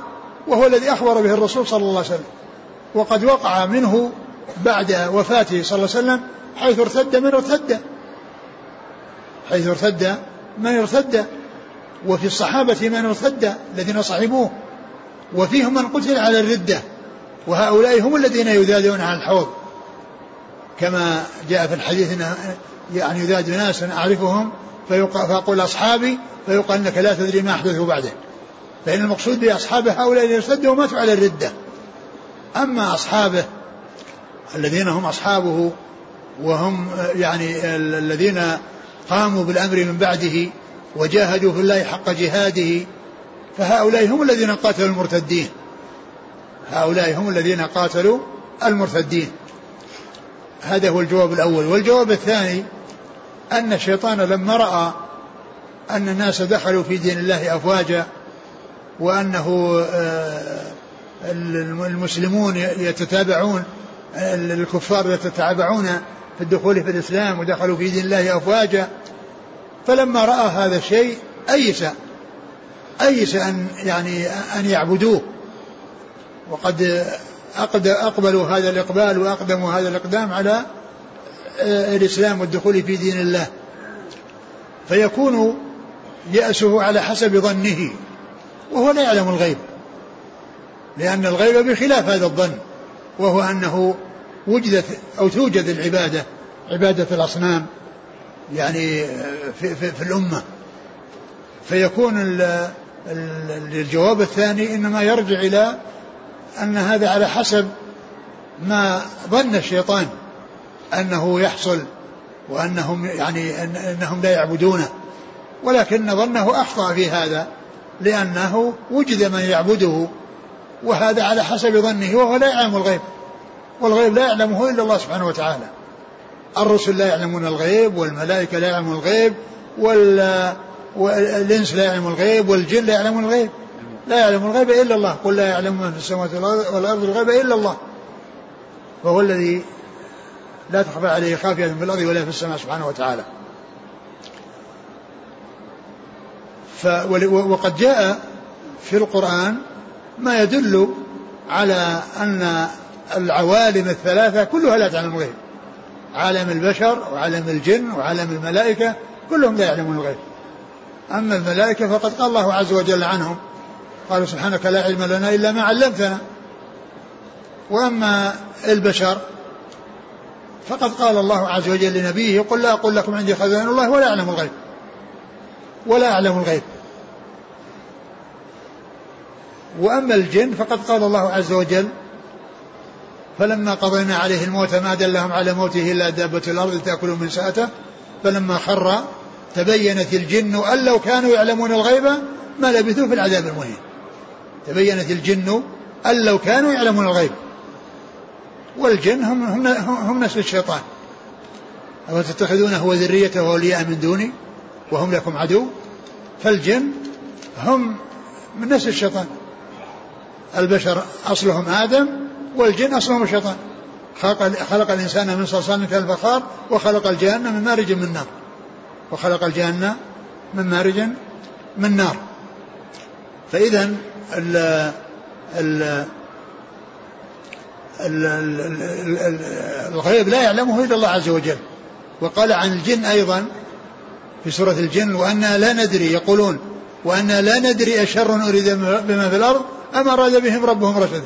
وهو الذي أخبر به الرسول صلى الله عليه وسلم. وقد وقع منه بعد وفاته صلى الله عليه وسلم حيث ارتد من ارتد. حيث ارتد من ارتد. وفي الصحابة من ارتد الذين صحبوه وفيهم من قتل على الردة. وهؤلاء هم الذين يذادون عن الحوض. كما جاء في الحديث إن يعني يذاد ناس أعرفهم فيقول أصحابي فيقال أنك لا تدري ما أحدثوا بعده فإن المقصود بأصحابه هؤلاء الذين ارتدوا وماتوا على الردة. أما أصحابه الذين هم أصحابه وهم يعني الذين قاموا بالأمر من بعده وجاهدوا في الله حق جهاده فهؤلاء هم الذين قاتلوا المرتدين. هؤلاء هم الذين قاتلوا المرتدين. هذا هو الجواب الأول. والجواب الثاني أن الشيطان لما رأى أن الناس دخلوا في دين الله أفواجا وأنه آه، المسلمون يتتابعون الكفار يتتابعون في الدخول في الإسلام ودخلوا في دين الله أفواجا. فلما رأى هذا الشيء أيس أيس أن يعني أن يعبدوه. وقد أقبلوا هذا الإقبال وأقدموا هذا الإقدام على آه، الإسلام والدخول في دين الله. فيكون يأسه على حسب ظنه. وهو لا يعلم الغيب. لأن الغيب بخلاف هذا الظن وهو أنه وجدت أو توجد العبادة عبادة الأصنام يعني في, في, في الأمة. فيكون الجواب الثاني إنما يرجع إلى أن هذا على حسب ما ظن الشيطان أنه يحصل وأنهم يعني أنهم لا يعبدونه. ولكن ظنه أخطأ في هذا. لأنه وجد من يعبده وهذا على حسب ظنه وهو لا يعلم الغيب والغيب لا يعلمه إلا الله سبحانه وتعالى. الرسل لا يعلمون الغيب والملائكة لا يعلمون الغيب وال والإنس لا يعلم الغيب والجن لا يعلمون الغيب. لا يعلم الغيب إلا الله. قل لا يعلم من في السماوات والأرض الغيب إلا الله. وهو الذي لا تخفى عليه خافية في الأرض ولا في السماء سبحانه وتعالى ف وقد جاء في القرآن ما يدل على أن العوالم الثلاثة كلها لا تعلم الغيب. عالم البشر وعالم الجن وعالم الملائكة كلهم لا يعلمون الغيب. أما الملائكة فقد قال الله عز وجل عنهم قالوا سبحانك لا علم لنا إلا ما علمتنا. وأما البشر فقد قال الله عز وجل لنبيه قل لا أقول لكم عندي خزائن الله ولا أعلم الغيب. ولا أعلم الغيب. وأما الجن فقد قال الله عز وجل فلما قضينا عليه الموت ما دلهم على موته إلا دابة الأرض تأكل من ساته فلما خر تبينت الجن أن لو كانوا يعلمون الغيب ما لبثوا في العذاب المهين. تبينت الجن أن لو كانوا يعلمون الغيب. والجن هم, هم, هم نسل الشيطان. أو تتخذونه وذريته أولياء من دوني؟ وهم لكم عدو فالجن هم من نسل الشيطان. البشر أصلهم آدم والجن أصلهم الشيطان. خلق, خلق الإنسان من صلصال كالفخار وخلق الجنة من مارج من نار. وخلق الجنة من مارج من نار. فإذا ال ال الغيب لا يعلمه إلا الله عز وجل. وقال عن الجن أيضا في سورة الجن وأنا لا ندري يقولون وأنا لا ندري أشر أريد بما في الأرض أم أراد بهم ربهم رشدا.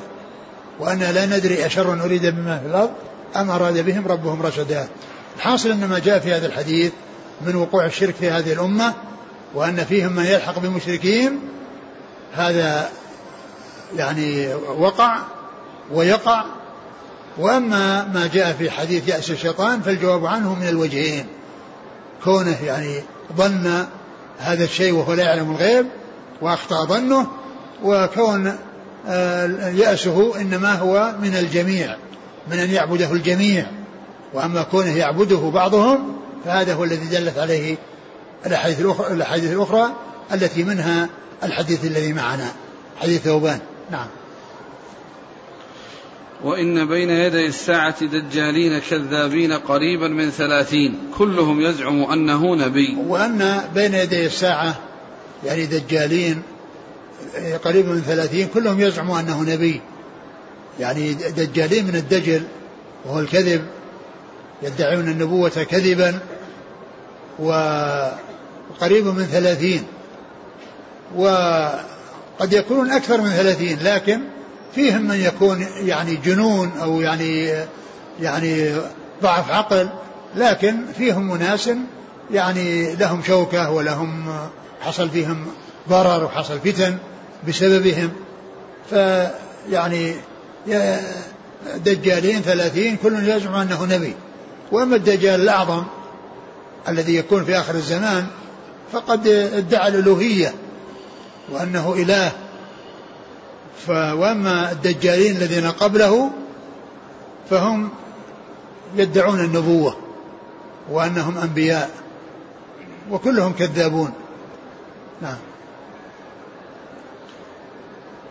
وأنا لا ندري أشر أريد بما في الأرض أم أراد بهم ربهم رشدا. الحاصل أن ما جاء في هذا الحديث من وقوع الشرك في هذه الأمة وأن فيهم من يلحق بالمشركين هذا يعني وقع ويقع. وأما ما جاء في حديث يأس الشيطان فالجواب عنه من الوجهين. كونه يعني ظن هذا الشيء وهو لا يعلم الغيب وأخطأ ظنه وكون آه، يأسه إنما هو من الجميع من أن يعبده الجميع. وأما كونه يعبده بعضهم فهذا هو الذي دلت عليه الأحاديث الأخرى, الأحاديث الأخرى التي منها الحديث الذي معنا حديث ثوبان. نعم. وإن بين يدي الساعة دجالين كذابين قريبا من ثلاثين. كلهم يزعم أنه نبي. وأن بين يدي الساعة يعني دجالين قريب من ثلاثين كلهم يزعموا أنه نبي. يعني دجالين من الدجل وهو الكذب يدعون النبوة كذبا وقريب من ثلاثين. وقد يكونون أكثر من ثلاثين لكن فيهم من يكون يعني جنون أو يعني يعني ضعف عقل لكن فيهم أناس يعني لهم شوكة ولهم حصل فيهم ضرر وحصل فتن بسببهم. فيعني دجالين ثلاثين كل يزعم أنه نبي. وأما الدجال الأعظم الذي يكون في آخر الزمان فقد ادعى الألوهية وأنه إله وأما الدجالين الذين قبله فهم يدعون النبوة وأنهم أنبياء وكلهم كذابون. نعم.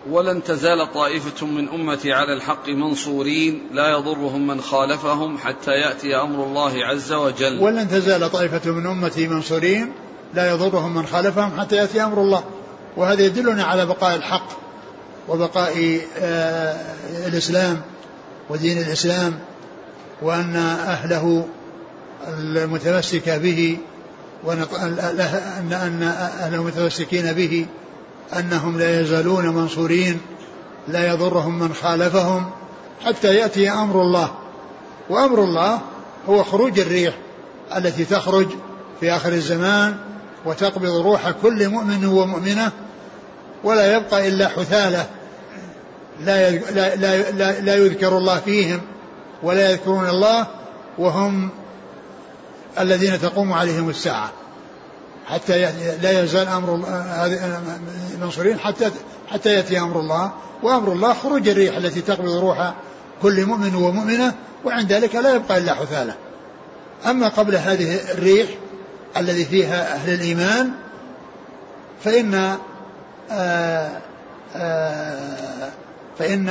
ولن تزال طائفة من أمتي على الحق منصورين لا يضرهم من خالفهم حتى يأتي أمر الله عز وجل. ولن تزال طائفة من أمتي منصورين لا يضرهم من خالفهم حتى يأتي أمر الله. وهذا يدلنا على بقاء الحق. وبقاء آه، الإسلام ودين الإسلام وأن أهله المتمسك به وأن أن أهل المتمسكين به أنهم لا يزالون منصورين لا يضرهم من خالفهم حتى يأتي أمر الله. وأمر الله هو خروج الريح التي تخرج في آخر الزمان وتقبض روح كل مؤمن ومؤمنة ولا يبقى إلا حثالة. لا, لا, لا, لا يذكر الله فيهم ولا يذكرون الله وهم الذين تقوم عليهم الساعة حتى لا يزال أمر المنصورين حتى حتى يأتي أمر الله وأمر الله خروج الريح التي تقبض روح كل مؤمن ومؤمنة وعند ذلك لا يبقى إلا حثالة. أما قبل هذه الريح الذي فيها أهل الإيمان فإن آه آه، فإن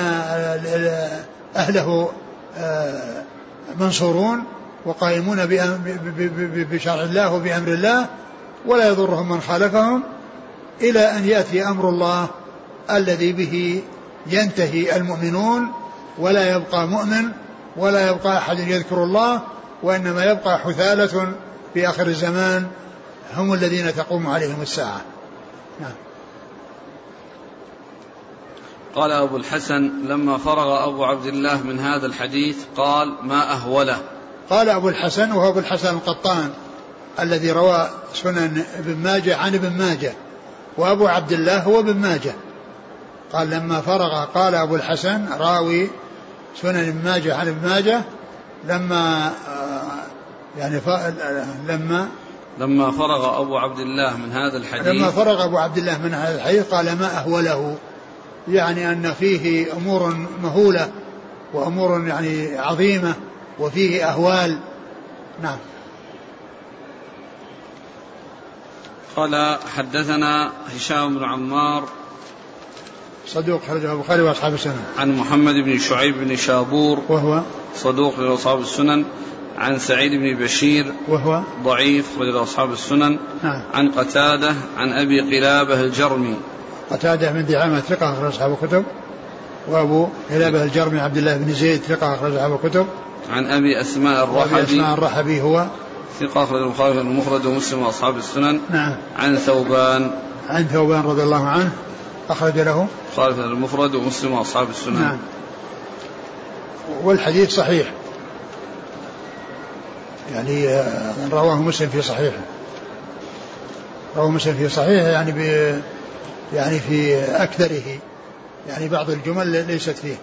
أهله آه، منصورون وقائمون بشرع الله وبأمر الله ولا يضرهم من خالفهم إلى أن يأتي أمر الله الذي به ينتهي المؤمنون ولا يبقى مؤمن ولا يبقى أحد يذكر الله وإنما يبقى حثالة في آخر الزمان هم الذين تقوم عليهم الساعة. نعم. قال أبو الحسن لما فرغ أبو عبد الله من هذا الحديث قال ما أهوله. قال أبو الحسن وهو أبو الحسن القطان الذي روى سنن ابن ماجه عن ابن ماجه وأبو عبد الله هو ابن ماجه. قال لما فرغ قال أبو الحسن راوي سنن ابن ماجه عن ابن ماجه لما آه، يعني لما لما فرغ أبو عبد الله من هذا الحديث. لما فرغ أبو عبد الله من هذا الحديث قال ما أهوله. يعني أن فيه أمور مهولة وأمور يعني عظيمة وفيه أهوال. نعم. قال حدثنا هشام بن عمار صدوق خرجه البخاري وأصحاب السنن. عن محمد بن شعيب بن شابور وهو؟ صدوق لأصحاب السنن. عن سعيد بن بشير وهو؟ ضعيف خرج أصحاب السنن. نعم. عن قتادة عن أبي قلابة الجرمي. قتادة من دعامة ثقة أخرج أصحاب الكتب. وأبو قلابة الجرمي عبد الله بن زيد ثقة أخرج أصحاب الكتب. عن أبي أسماء الرحبي. أبي أسماء الرحبي هو. ثقة أخرج البخاري المفرد ومسلم وأصحاب السنن. نعم. عن ثوبان. عن ثوبان رضي الله عنه أخرج له. خالف المفرد ومسلم وأصحاب السنن. نعم. والحديث صحيح. يعني آه، رواه مسلم في صحيحه. رواه مسلم في صحيحه يعني ب يعني في أكثره يعني بعض الجمل ليست فيه.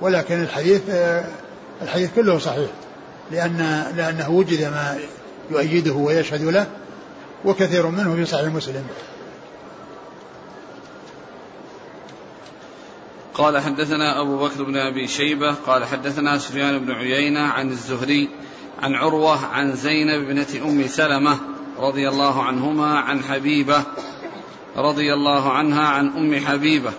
ولكن الحديث آه، الحديث كله صحيح لأن لأنه وجد ما يؤيده ويشهد له وكثير منه في صحيح مسلم. قال حدثنا أبو بكر بن أبي شيبة قال حدثنا سفيان بن عيينة عن الزهري عن عروة عن زينب بنت أم سلمة رضي الله عنهما عن حبيبة رضي الله عنها عن أم حبيبة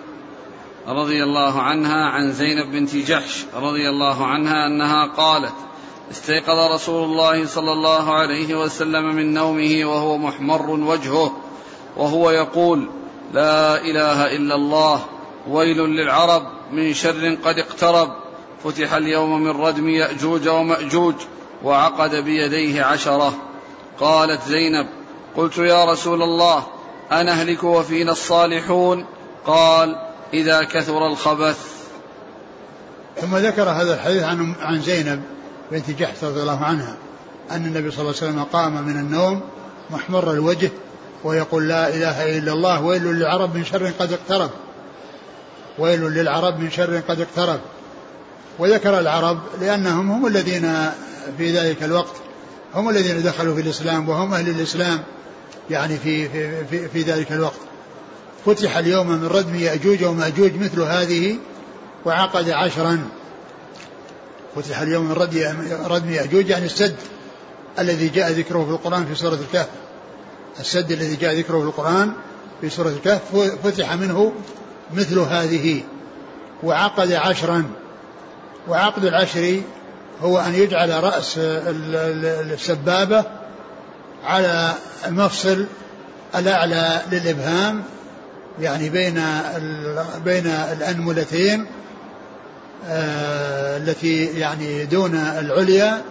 رضي الله عنها عن زينب بنت جحش رضي الله عنها أنها قالت استيقظ رسول الله صلى الله عليه وسلم من نومه وهو محمر وجهه وهو يقول لا إله إلا الله ويل للعرب من شر قد اقترب فتح اليوم من ردم يأجوج ومأجوج وعقد بيديه عشرة. قالت زينب قلت يا رسول الله أنهلك وفينا الصالحون؟ قال إذا كثر الخبث. ثم ذكر هذا الحديث عن عن زينب بنت جحش رضي الله عنها أن النبي صلى الله عليه وسلم قام من النوم محمر الوجه ويقول لا إله إلا الله ويل للعرب من شر قد اقترب. ويل للعرب من شر قد اقترب. وذكر العرب لأنهم هم الذين في ذلك الوقت هم الذين دخلوا في الإسلام وهم أهل الإسلام. يعني في, في, في, في ذلك الوقت. فتح اليوم من ردم يأجوج ومأجوج مثل هذه وعقد عشرا. فتح اليوم من ردم يأجوج يعني السد الذي جاء ذكره في القرآن في سورة الكهف. السد الذي جاء ذكره في القرآن في سورة الكهف. فتح منه مثل هذه وعقد عشرا. وعقد العشر هو أن يجعل رأس السبابة على المفصل الأعلى للإبهام يعني بين بين الأنملتين آه، التي يعني دون العليا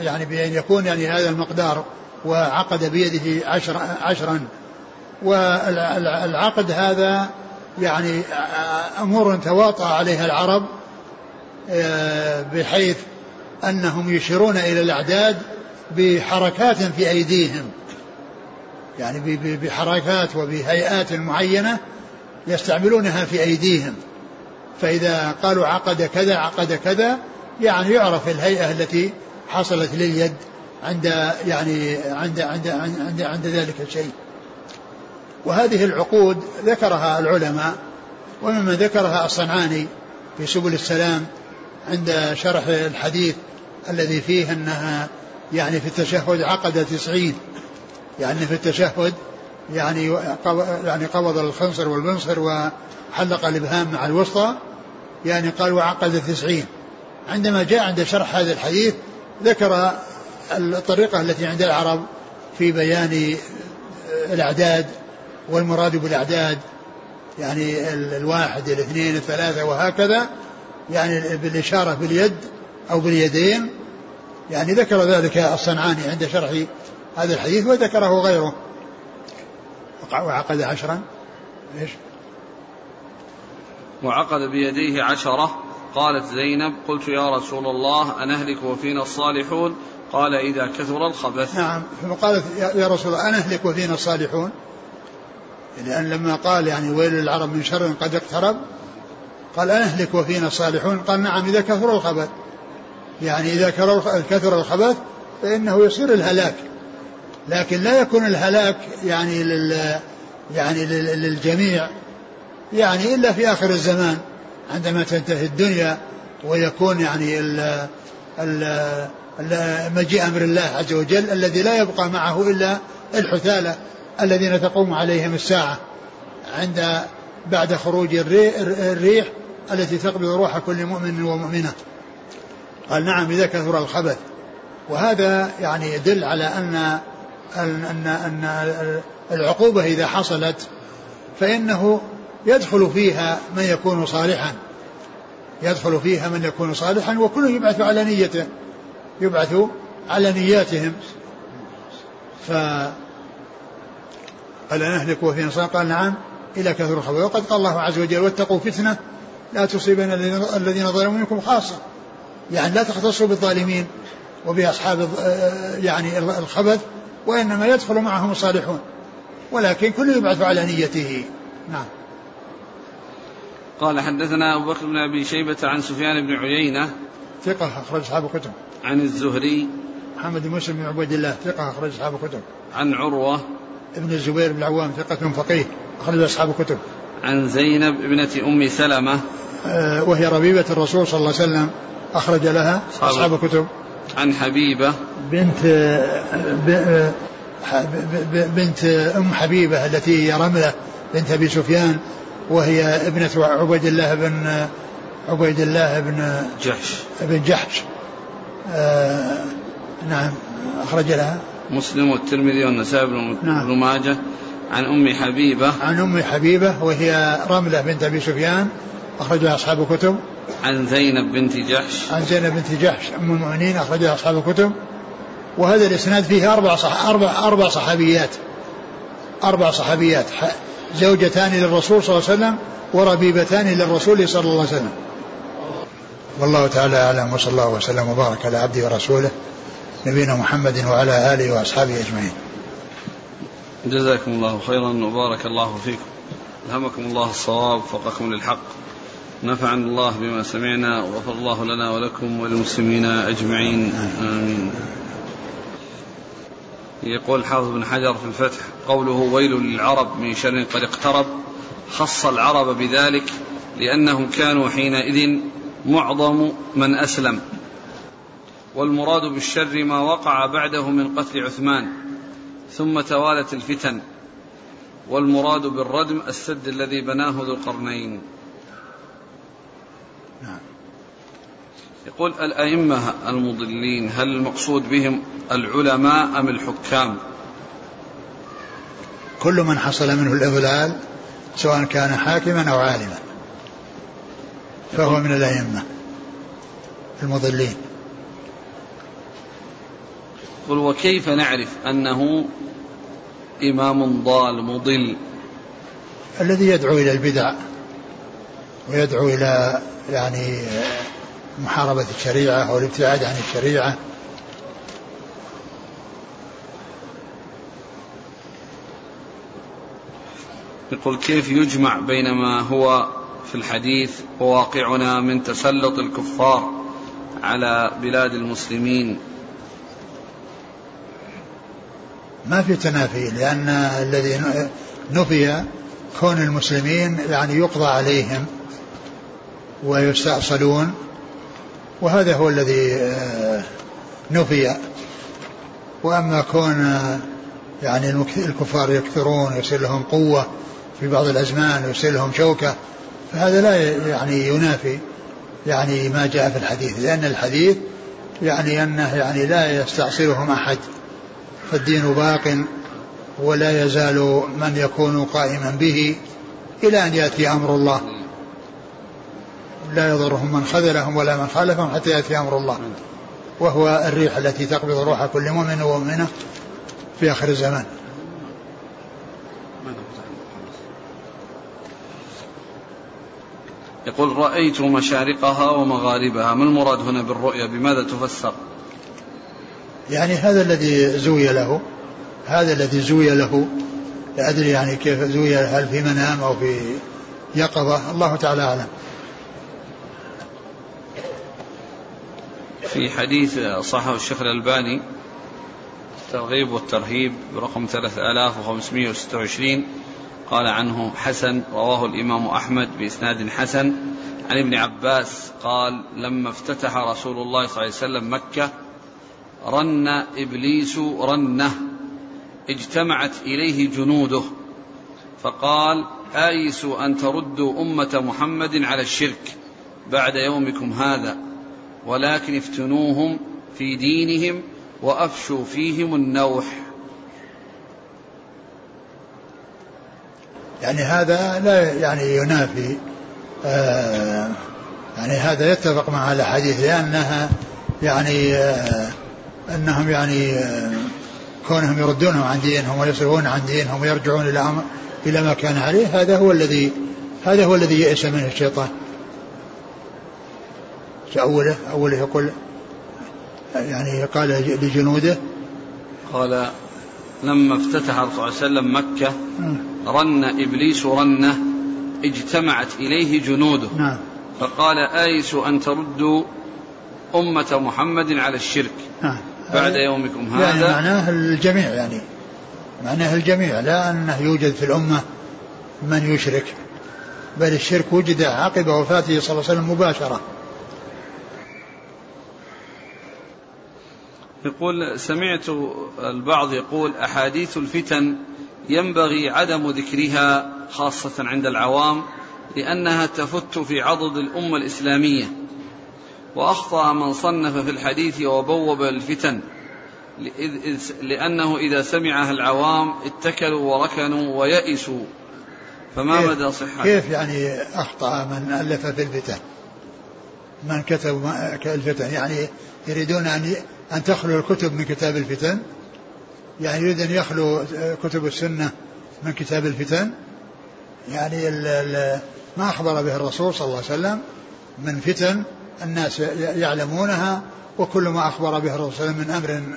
يعني بأن يكون يعني هذا المقدار وعقد بيده عشر عشرا. والعقد هذا يعني أمور تواطأ عليها العرب آه، بحيث أنهم يشيرون إلى الأعداد بحركات في أيديهم. يعني بحركات وبهيئات معينة يستعملونها في أيديهم. فإذا قالوا عقد كذا عقد كذا يعني يعرف الهيئة التي حصلت لليد عند يعني عند عند عند, عند ذلك الشيء. وهذه العقود ذكرها العلماء وممن ذكرها الصنعاني في سبل السلام عند شرح الحديث الذي فيه أنها يعني في التشهد عقد تسعين. يعني في التشهد يعني يعني قبض الخنصر والبنصر وحلق الإبهام مع الوسطى يعني قال وعقد التسعين عندما جاء عند شرح هذا الحديث ذكر الطريقة التي عند العرب في بيان الأعداد والمراد بالأعداد يعني الواحد الاثنين الثلاثة وهكذا يعني بالإشارة باليد أو باليدين. يعني ذكر ذلك الصنعاني عند شرح هذا الحديث وذكره غيره. وعقد عشرا. إيش؟ وعقد بيديه عشرة. قالت زينب قلت يا رسول الله أنهلك وفينا الصالحون؟ قال إذا كثر الخبث. نعم. ثم قالت يا رسول الله أنهلك وفينا الصالحون؟ لأن لما قال يعني ويل للعرب من شر قد اقترب قال أنهلك وفينا الصالحون؟ قال نعم إذا كثر الخبث. يعني إذا كثر الخبث فإنه يصير الهلاك. لكن لا يكون الهلاك يعني لل يعني للجميع يعني إلا في آخر الزمان عندما تنتهي الدنيا ويكون يعني ال مجيء أمر الله عز وجل الذي لا يبقى معه إلا الحثالة الذين تقوم عليهم الساعة عند بعد خروج الريح التي تقبض روح كل مؤمن ومؤمنة. قال نعم إذا كثر الخبث. وهذا يعني يدل على أن أن أن, العقوبة إذا حصلت فإنه يدخل فيها من يكون صالحا. يدخل فيها من يكون صالحا وكل يبعث على نيته. يبعث على نياتهم. ف قال نهلك وفي نصر قال نعم إلى كثر الخبر وقد قال الله عز وجل واتقوا فتنة لا تصيبن الذين ظلموا منكم خاصة. يعني لا تختصوا بالظالمين وبأصحاب يعني الخبث وإنما يدخل معهم الصالحون. ولكن كل يبعث على نيته. نعم. قال حدثنا أبو بكر بن أبي شيبة عن سفيان بن عيينة ثقة أخرج أصحاب الكتب. عن الزهري محمد بن مسلم بن عبيد الله ثقة أخرج أصحاب الكتب. عن عروة ابن الزبير بن العوام ثقة فقيه أخرج أصحاب الكتب. عن زينب ابنة أم سلمة آه وهي ربيبة الرسول صلى الله عليه وسلم. أخرج لها أصحاب الكتب. عن حبيبة. بنت بنت أم حبيبة التي هي رملة بنت أبي سفيان وهي ابنة عبيد الله بن عبيد الله بن جحش. بن جحش. آه نعم أخرج لها. مسلم والترمذي والنسائي بن نعم. ماجه. عن أم حبيبة. عن أم حبيبة وهي رملة بنت أبي سفيان أخرجها أصحاب الكتب. عن زينب بنت جحش. عن زينب بنت جحش أم المؤمنين أخرجها أصحاب الكتب. وهذا الإسناد فيه أربع صح أربع أربع صحابيات. أربع صحابيات زوجتان للرسول صلى الله عليه وسلم وربيبتان للرسول صلى الله عليه وسلم. والله تعالى أعلم وصلى الله وسلم وبارك على عبده ورسوله نبينا محمد وعلى آله وأصحابه أجمعين. جزاكم الله خيرا وبارك الله فيكم. ألهمكم الله الصواب وفقكم للحق. نفعنا الله بما سمعنا وغفر الله لنا ولكم وللمسلمين أجمعين. آمين. يقول حافظ بن حجر في الفتح قوله ويل للعرب من شر قد اقترب خص العرب بذلك لأنهم كانوا حينئذ معظم من أسلم. والمراد بالشر ما وقع بعده من قتل عثمان ثم توالت الفتن. والمراد بالردم السد الذي بناه ذو القرنين. نعم. يقول الأئمة المضلين هل المقصود بهم العلماء أم الحكام؟ كل من حصل منه الإضلال سواء كان حاكما أو عالما فهو من الأئمة المضلين. قل وكيف نعرف أنه إمام ضال مضل؟ الذي يدعو إلى البدع ويدعو إلى يعني محاربة الشريعة أو الابتعاد عن الشريعة. يقول كيف يجمع بين ما هو في الحديث وواقعنا من تسلط الكفار على بلاد المسلمين؟ ما في تنافي لأن الذي نفي كون المسلمين يعني يقضى عليهم. ويستأصلون وهذا هو الذي آه، نفي. وأما كون يعني الكفار يكثرون ويصير لهم قوة في بعض الأزمان ويصير لهم شوكة فهذا لا يعني ينافي يعني ما جاء في الحديث. لأن الحديث يعني أنه يعني لا يستعصرهم أحد فالدين باق ولا يزال من يكون قائما به إلى أن يأتي أمر الله. لا يضرهم من خذلهم ولا من خالفهم حتى يأتي أمر الله. وهو الريح التي تقبض روح كل مؤمن ومؤمنة في آخر الزمان. يقول رأيت مشارقها ومغاربها. ما المراد هنا بالرؤيا بماذا تفسر؟ يعني هذا الذي زوي له هذا الذي زوي له. لا أدري يعني كيف زوي هل في منام أو في يقظة؟ الله تعالى أعلم. في حديث صحه الشيخ الألباني الترغيب والترهيب برقم 3526 قال عنه حسن رواه الإمام أحمد بإسناد حسن. عن ابن عباس قال لما افتتح رسول الله صلى الله عليه وسلم مكة رن إبليس رنه اجتمعت إليه جنوده فقال آيس أن تردوا أمة محمد على الشرك بعد يومكم هذا؟ ولكن افتنوهم في دينهم وأفشوا فيهم النوح يعني هذا لا يعني ينافي آه يعني هذا يتفق مع الاحاديث لأنها يعني آه أنهم يعني آه كونهم يردونهم عن دينهم ويصرفون عن دينهم ويرجعون إلى إلى ما كان عليه هذا هو الذي هذا هو الذي يئس منه الشيطان. أوله أوله يقول يعني قال لجنوده قال لما افتتح الرسول صلى الله عليه وسلم مكة رن إبليس رنة اجتمعت إليه جنوده. نعم. فقال آيس أن تردوا أمة محمد على الشرك؟ نعم. بعد يومكم يعني هذا. يعني معناه الجميع يعني معناه الجميع لا أنه يوجد في الأمة من يشرك بل الشرك وجد عقب وفاته صلى الله عليه وسلم مباشرة. يقول سمعت البعض يقول أحاديث الفتن ينبغي عدم ذكرها خاصة عند العوام لأنها تفت في عضد الأمة الإسلامية. وأخطأ من صنف في الحديث وبوب الفتن لأنه إذا سمعها العوام اتكلوا وركنوا ويئسوا. فما كيف مدى صحة؟ كيف يعني أخطأ من ألف في الفتن؟ من كتب الفتن يعني يريدون أن أن تخلو الكتب من كتاب الفتن؟ يعني يريد أن يخلو كتب السنة من كتاب الفتن؟ يعني ال ال ما أخبر به الرسول صلى الله عليه وسلم من فتن الناس يعلمونها وكل ما أخبر به الرسول صلى الله عليه وسلم من أمر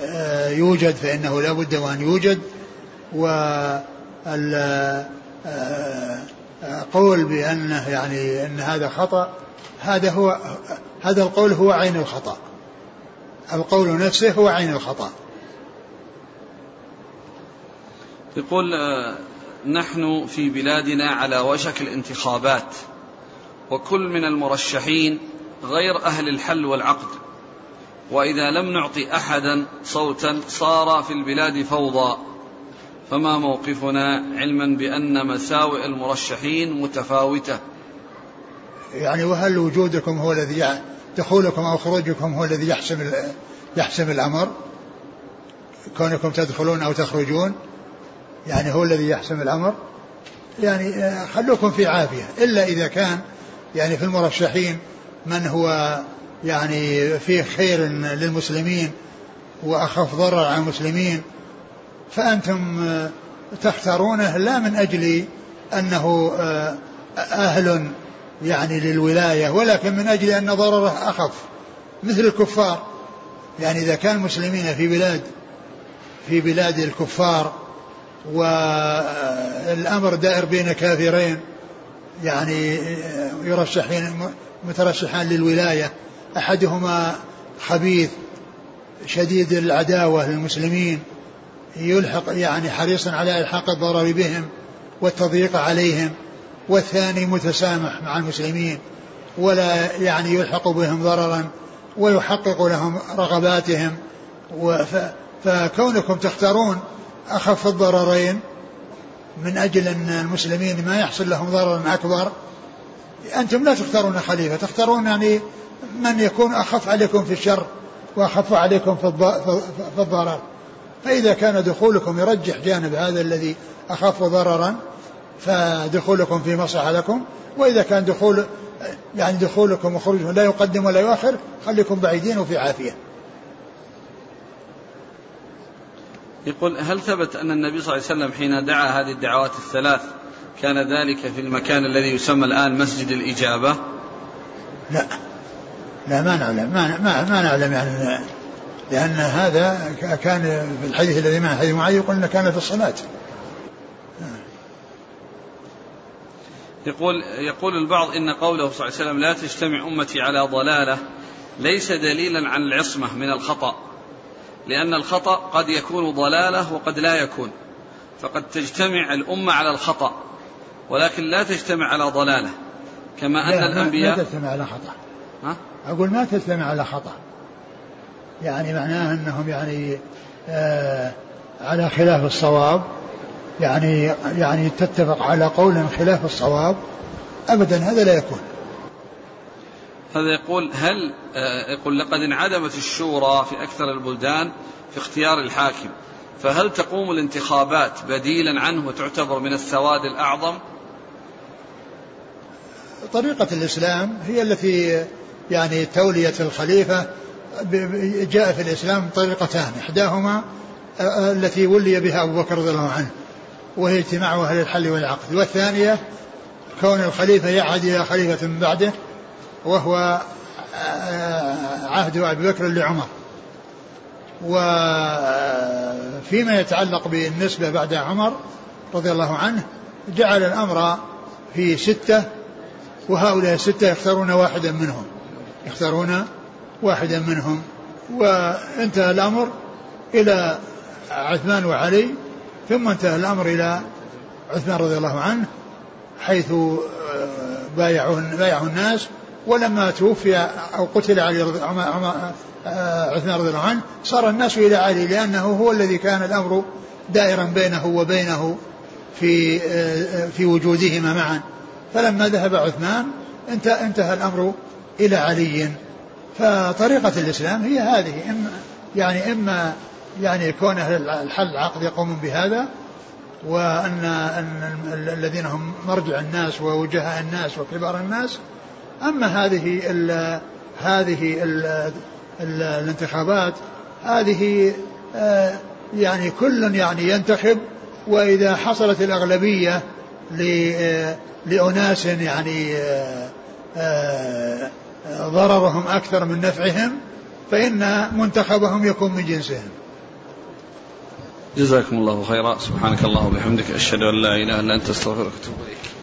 آه، يوجد فإنه لا بد وأن يوجد. و قول بأنه يعني أن هذا خطأ هذا هو هذا القول هو عين الخطأ. القول نفسه هو عين الخطأ. يقول آه، نحن في بلادنا على وشك الانتخابات وكل من المرشحين غير أهل الحل والعقد. وإذا لم نعطي أحدا صوتا صار في البلاد فوضى. فما موقفنا علما بأن مساوئ المرشحين متفاوتة. يعني وهل وجودكم هو الذي دخولكم أو خروجكم هو الذي يحسم يحسم الأمر. كونكم تدخلون أو تخرجون يعني هو الذي يحسم الأمر. يعني آه، خلوكم في عافية. إلا إذا كان يعني في المرشحين من هو يعني فيه خير للمسلمين وأخف ضرر على المسلمين فأنتم آه، تختارونه لا من أجل أنه آه، أهل يعني للولاية ولكن من أجل أن ضرره أخف مثل الكفار. يعني إذا كان المسلمين في بلاد في بلاد الكفار والأمر دائر بين كافرين يعني يرشحين مترشحان للولاية أحدهما خبيث شديد العداوة للمسلمين يلحق يعني حريصا على إلحاق الضرر بهم والتضييق عليهم. والثاني متسامح مع المسلمين ولا يعني يلحق بهم ضررا ويحقق لهم رغباتهم فكونكم تختارون أخف الضررين من أجل أن المسلمين ما يحصل لهم ضرر أكبر أنتم لا تختارون خليفة تختارون يعني من يكون أخف عليكم في الشر وأخف عليكم في الضرر. فإذا كان دخولكم يرجح جانب هذا الذي أخف ضررا فدخولكم في مصلحة لكم وإذا كان دخول يعني دخولكم وخروجكم لا يقدم ولا يؤخر خليكم بعيدين وفي عافية. يقول هل ثبت أن النبي صلى الله عليه وسلم حين دعا هذه الدعوات الثلاث كان ذلك في المكان الذي يسمى الآن مسجد الإجابة؟ لا. لا ما نعلم. ما, ما, ما نعلم يعني. لأن هذا كان في الحديث الذي معه حديث معاذ يقول أنه كان في الصلاة. يقول يقول البعض إن قوله صلى الله عليه وسلم لا تجتمع أمتي على ضلالة ليس دليلا عن العصمة من الخطأ لأن الخطأ قد يكون ضلالة وقد لا يكون فقد تجتمع الأمة على الخطأ ولكن لا تجتمع على ضلالة كما أن الأنبياء لا تجتمع على خطأ ها؟ أقول ما تجتمع على خطأ يعني معناه أنهم يعني آه على خلاف الصواب يعني يعني تتفق على قول خلاف الصواب ابدا هذا لا يكون هذا يقول هل آه، يقول لقد انعدمت الشورى في أكثر البلدان في اختيار الحاكم فهل تقوم الانتخابات بديلا عنه وتعتبر من السواد الأعظم؟ طريقة الإسلام هي التي يعني تولية الخليفة جاء في الإسلام طريقتان إحداهما آه، آه، التي ولي بها أبو بكر رضي الله عنه وهي اجتماع أهل الحل والعقد. والثانية كون الخليفة يعهد إلى خليفة من بعده وهو آه، عهد أبي بكر لعمر. وفيما يتعلق بالنسبة بعد عمر رضي الله عنه جعل الأمر في ستة وهؤلاء الستة يختارون واحدا منهم. يختارون واحدا منهم. وانتهى الأمر إلى عثمان وعلي ثم انتهى الأمر إلى عثمان رضي الله عنه حيث آه، بايعوا بايعوا الناس ولما توفي أو قتل علي آه، عثمان رضي الله عنه صار الناس إلى علي لأنه هو الذي كان الأمر دائرا بينه وبينه في آه، في وجودهما معا. فلما ذهب عثمان انتهى الأمر إلى علي. فطريقة الإسلام هي هذه إما يعني إما يعني كون أهل الحل العقد يقومون بهذا وأن أن الذين هم مرجع الناس ووجهاء الناس وكبار الناس. أما هذه ال هذه ال ال الانتخابات هذه آه، يعني كل يعني ينتخب وإذا حصلت الأغلبية آه، لأناس يعني آه، ضررهم أكثر من نفعهم فإن منتخبهم يكون من جنسهم. جزاكم الله خيرا. سبحانك اللهم وبحمدك أشهد أن لا إله إلا أنت أستغفرك وأتوب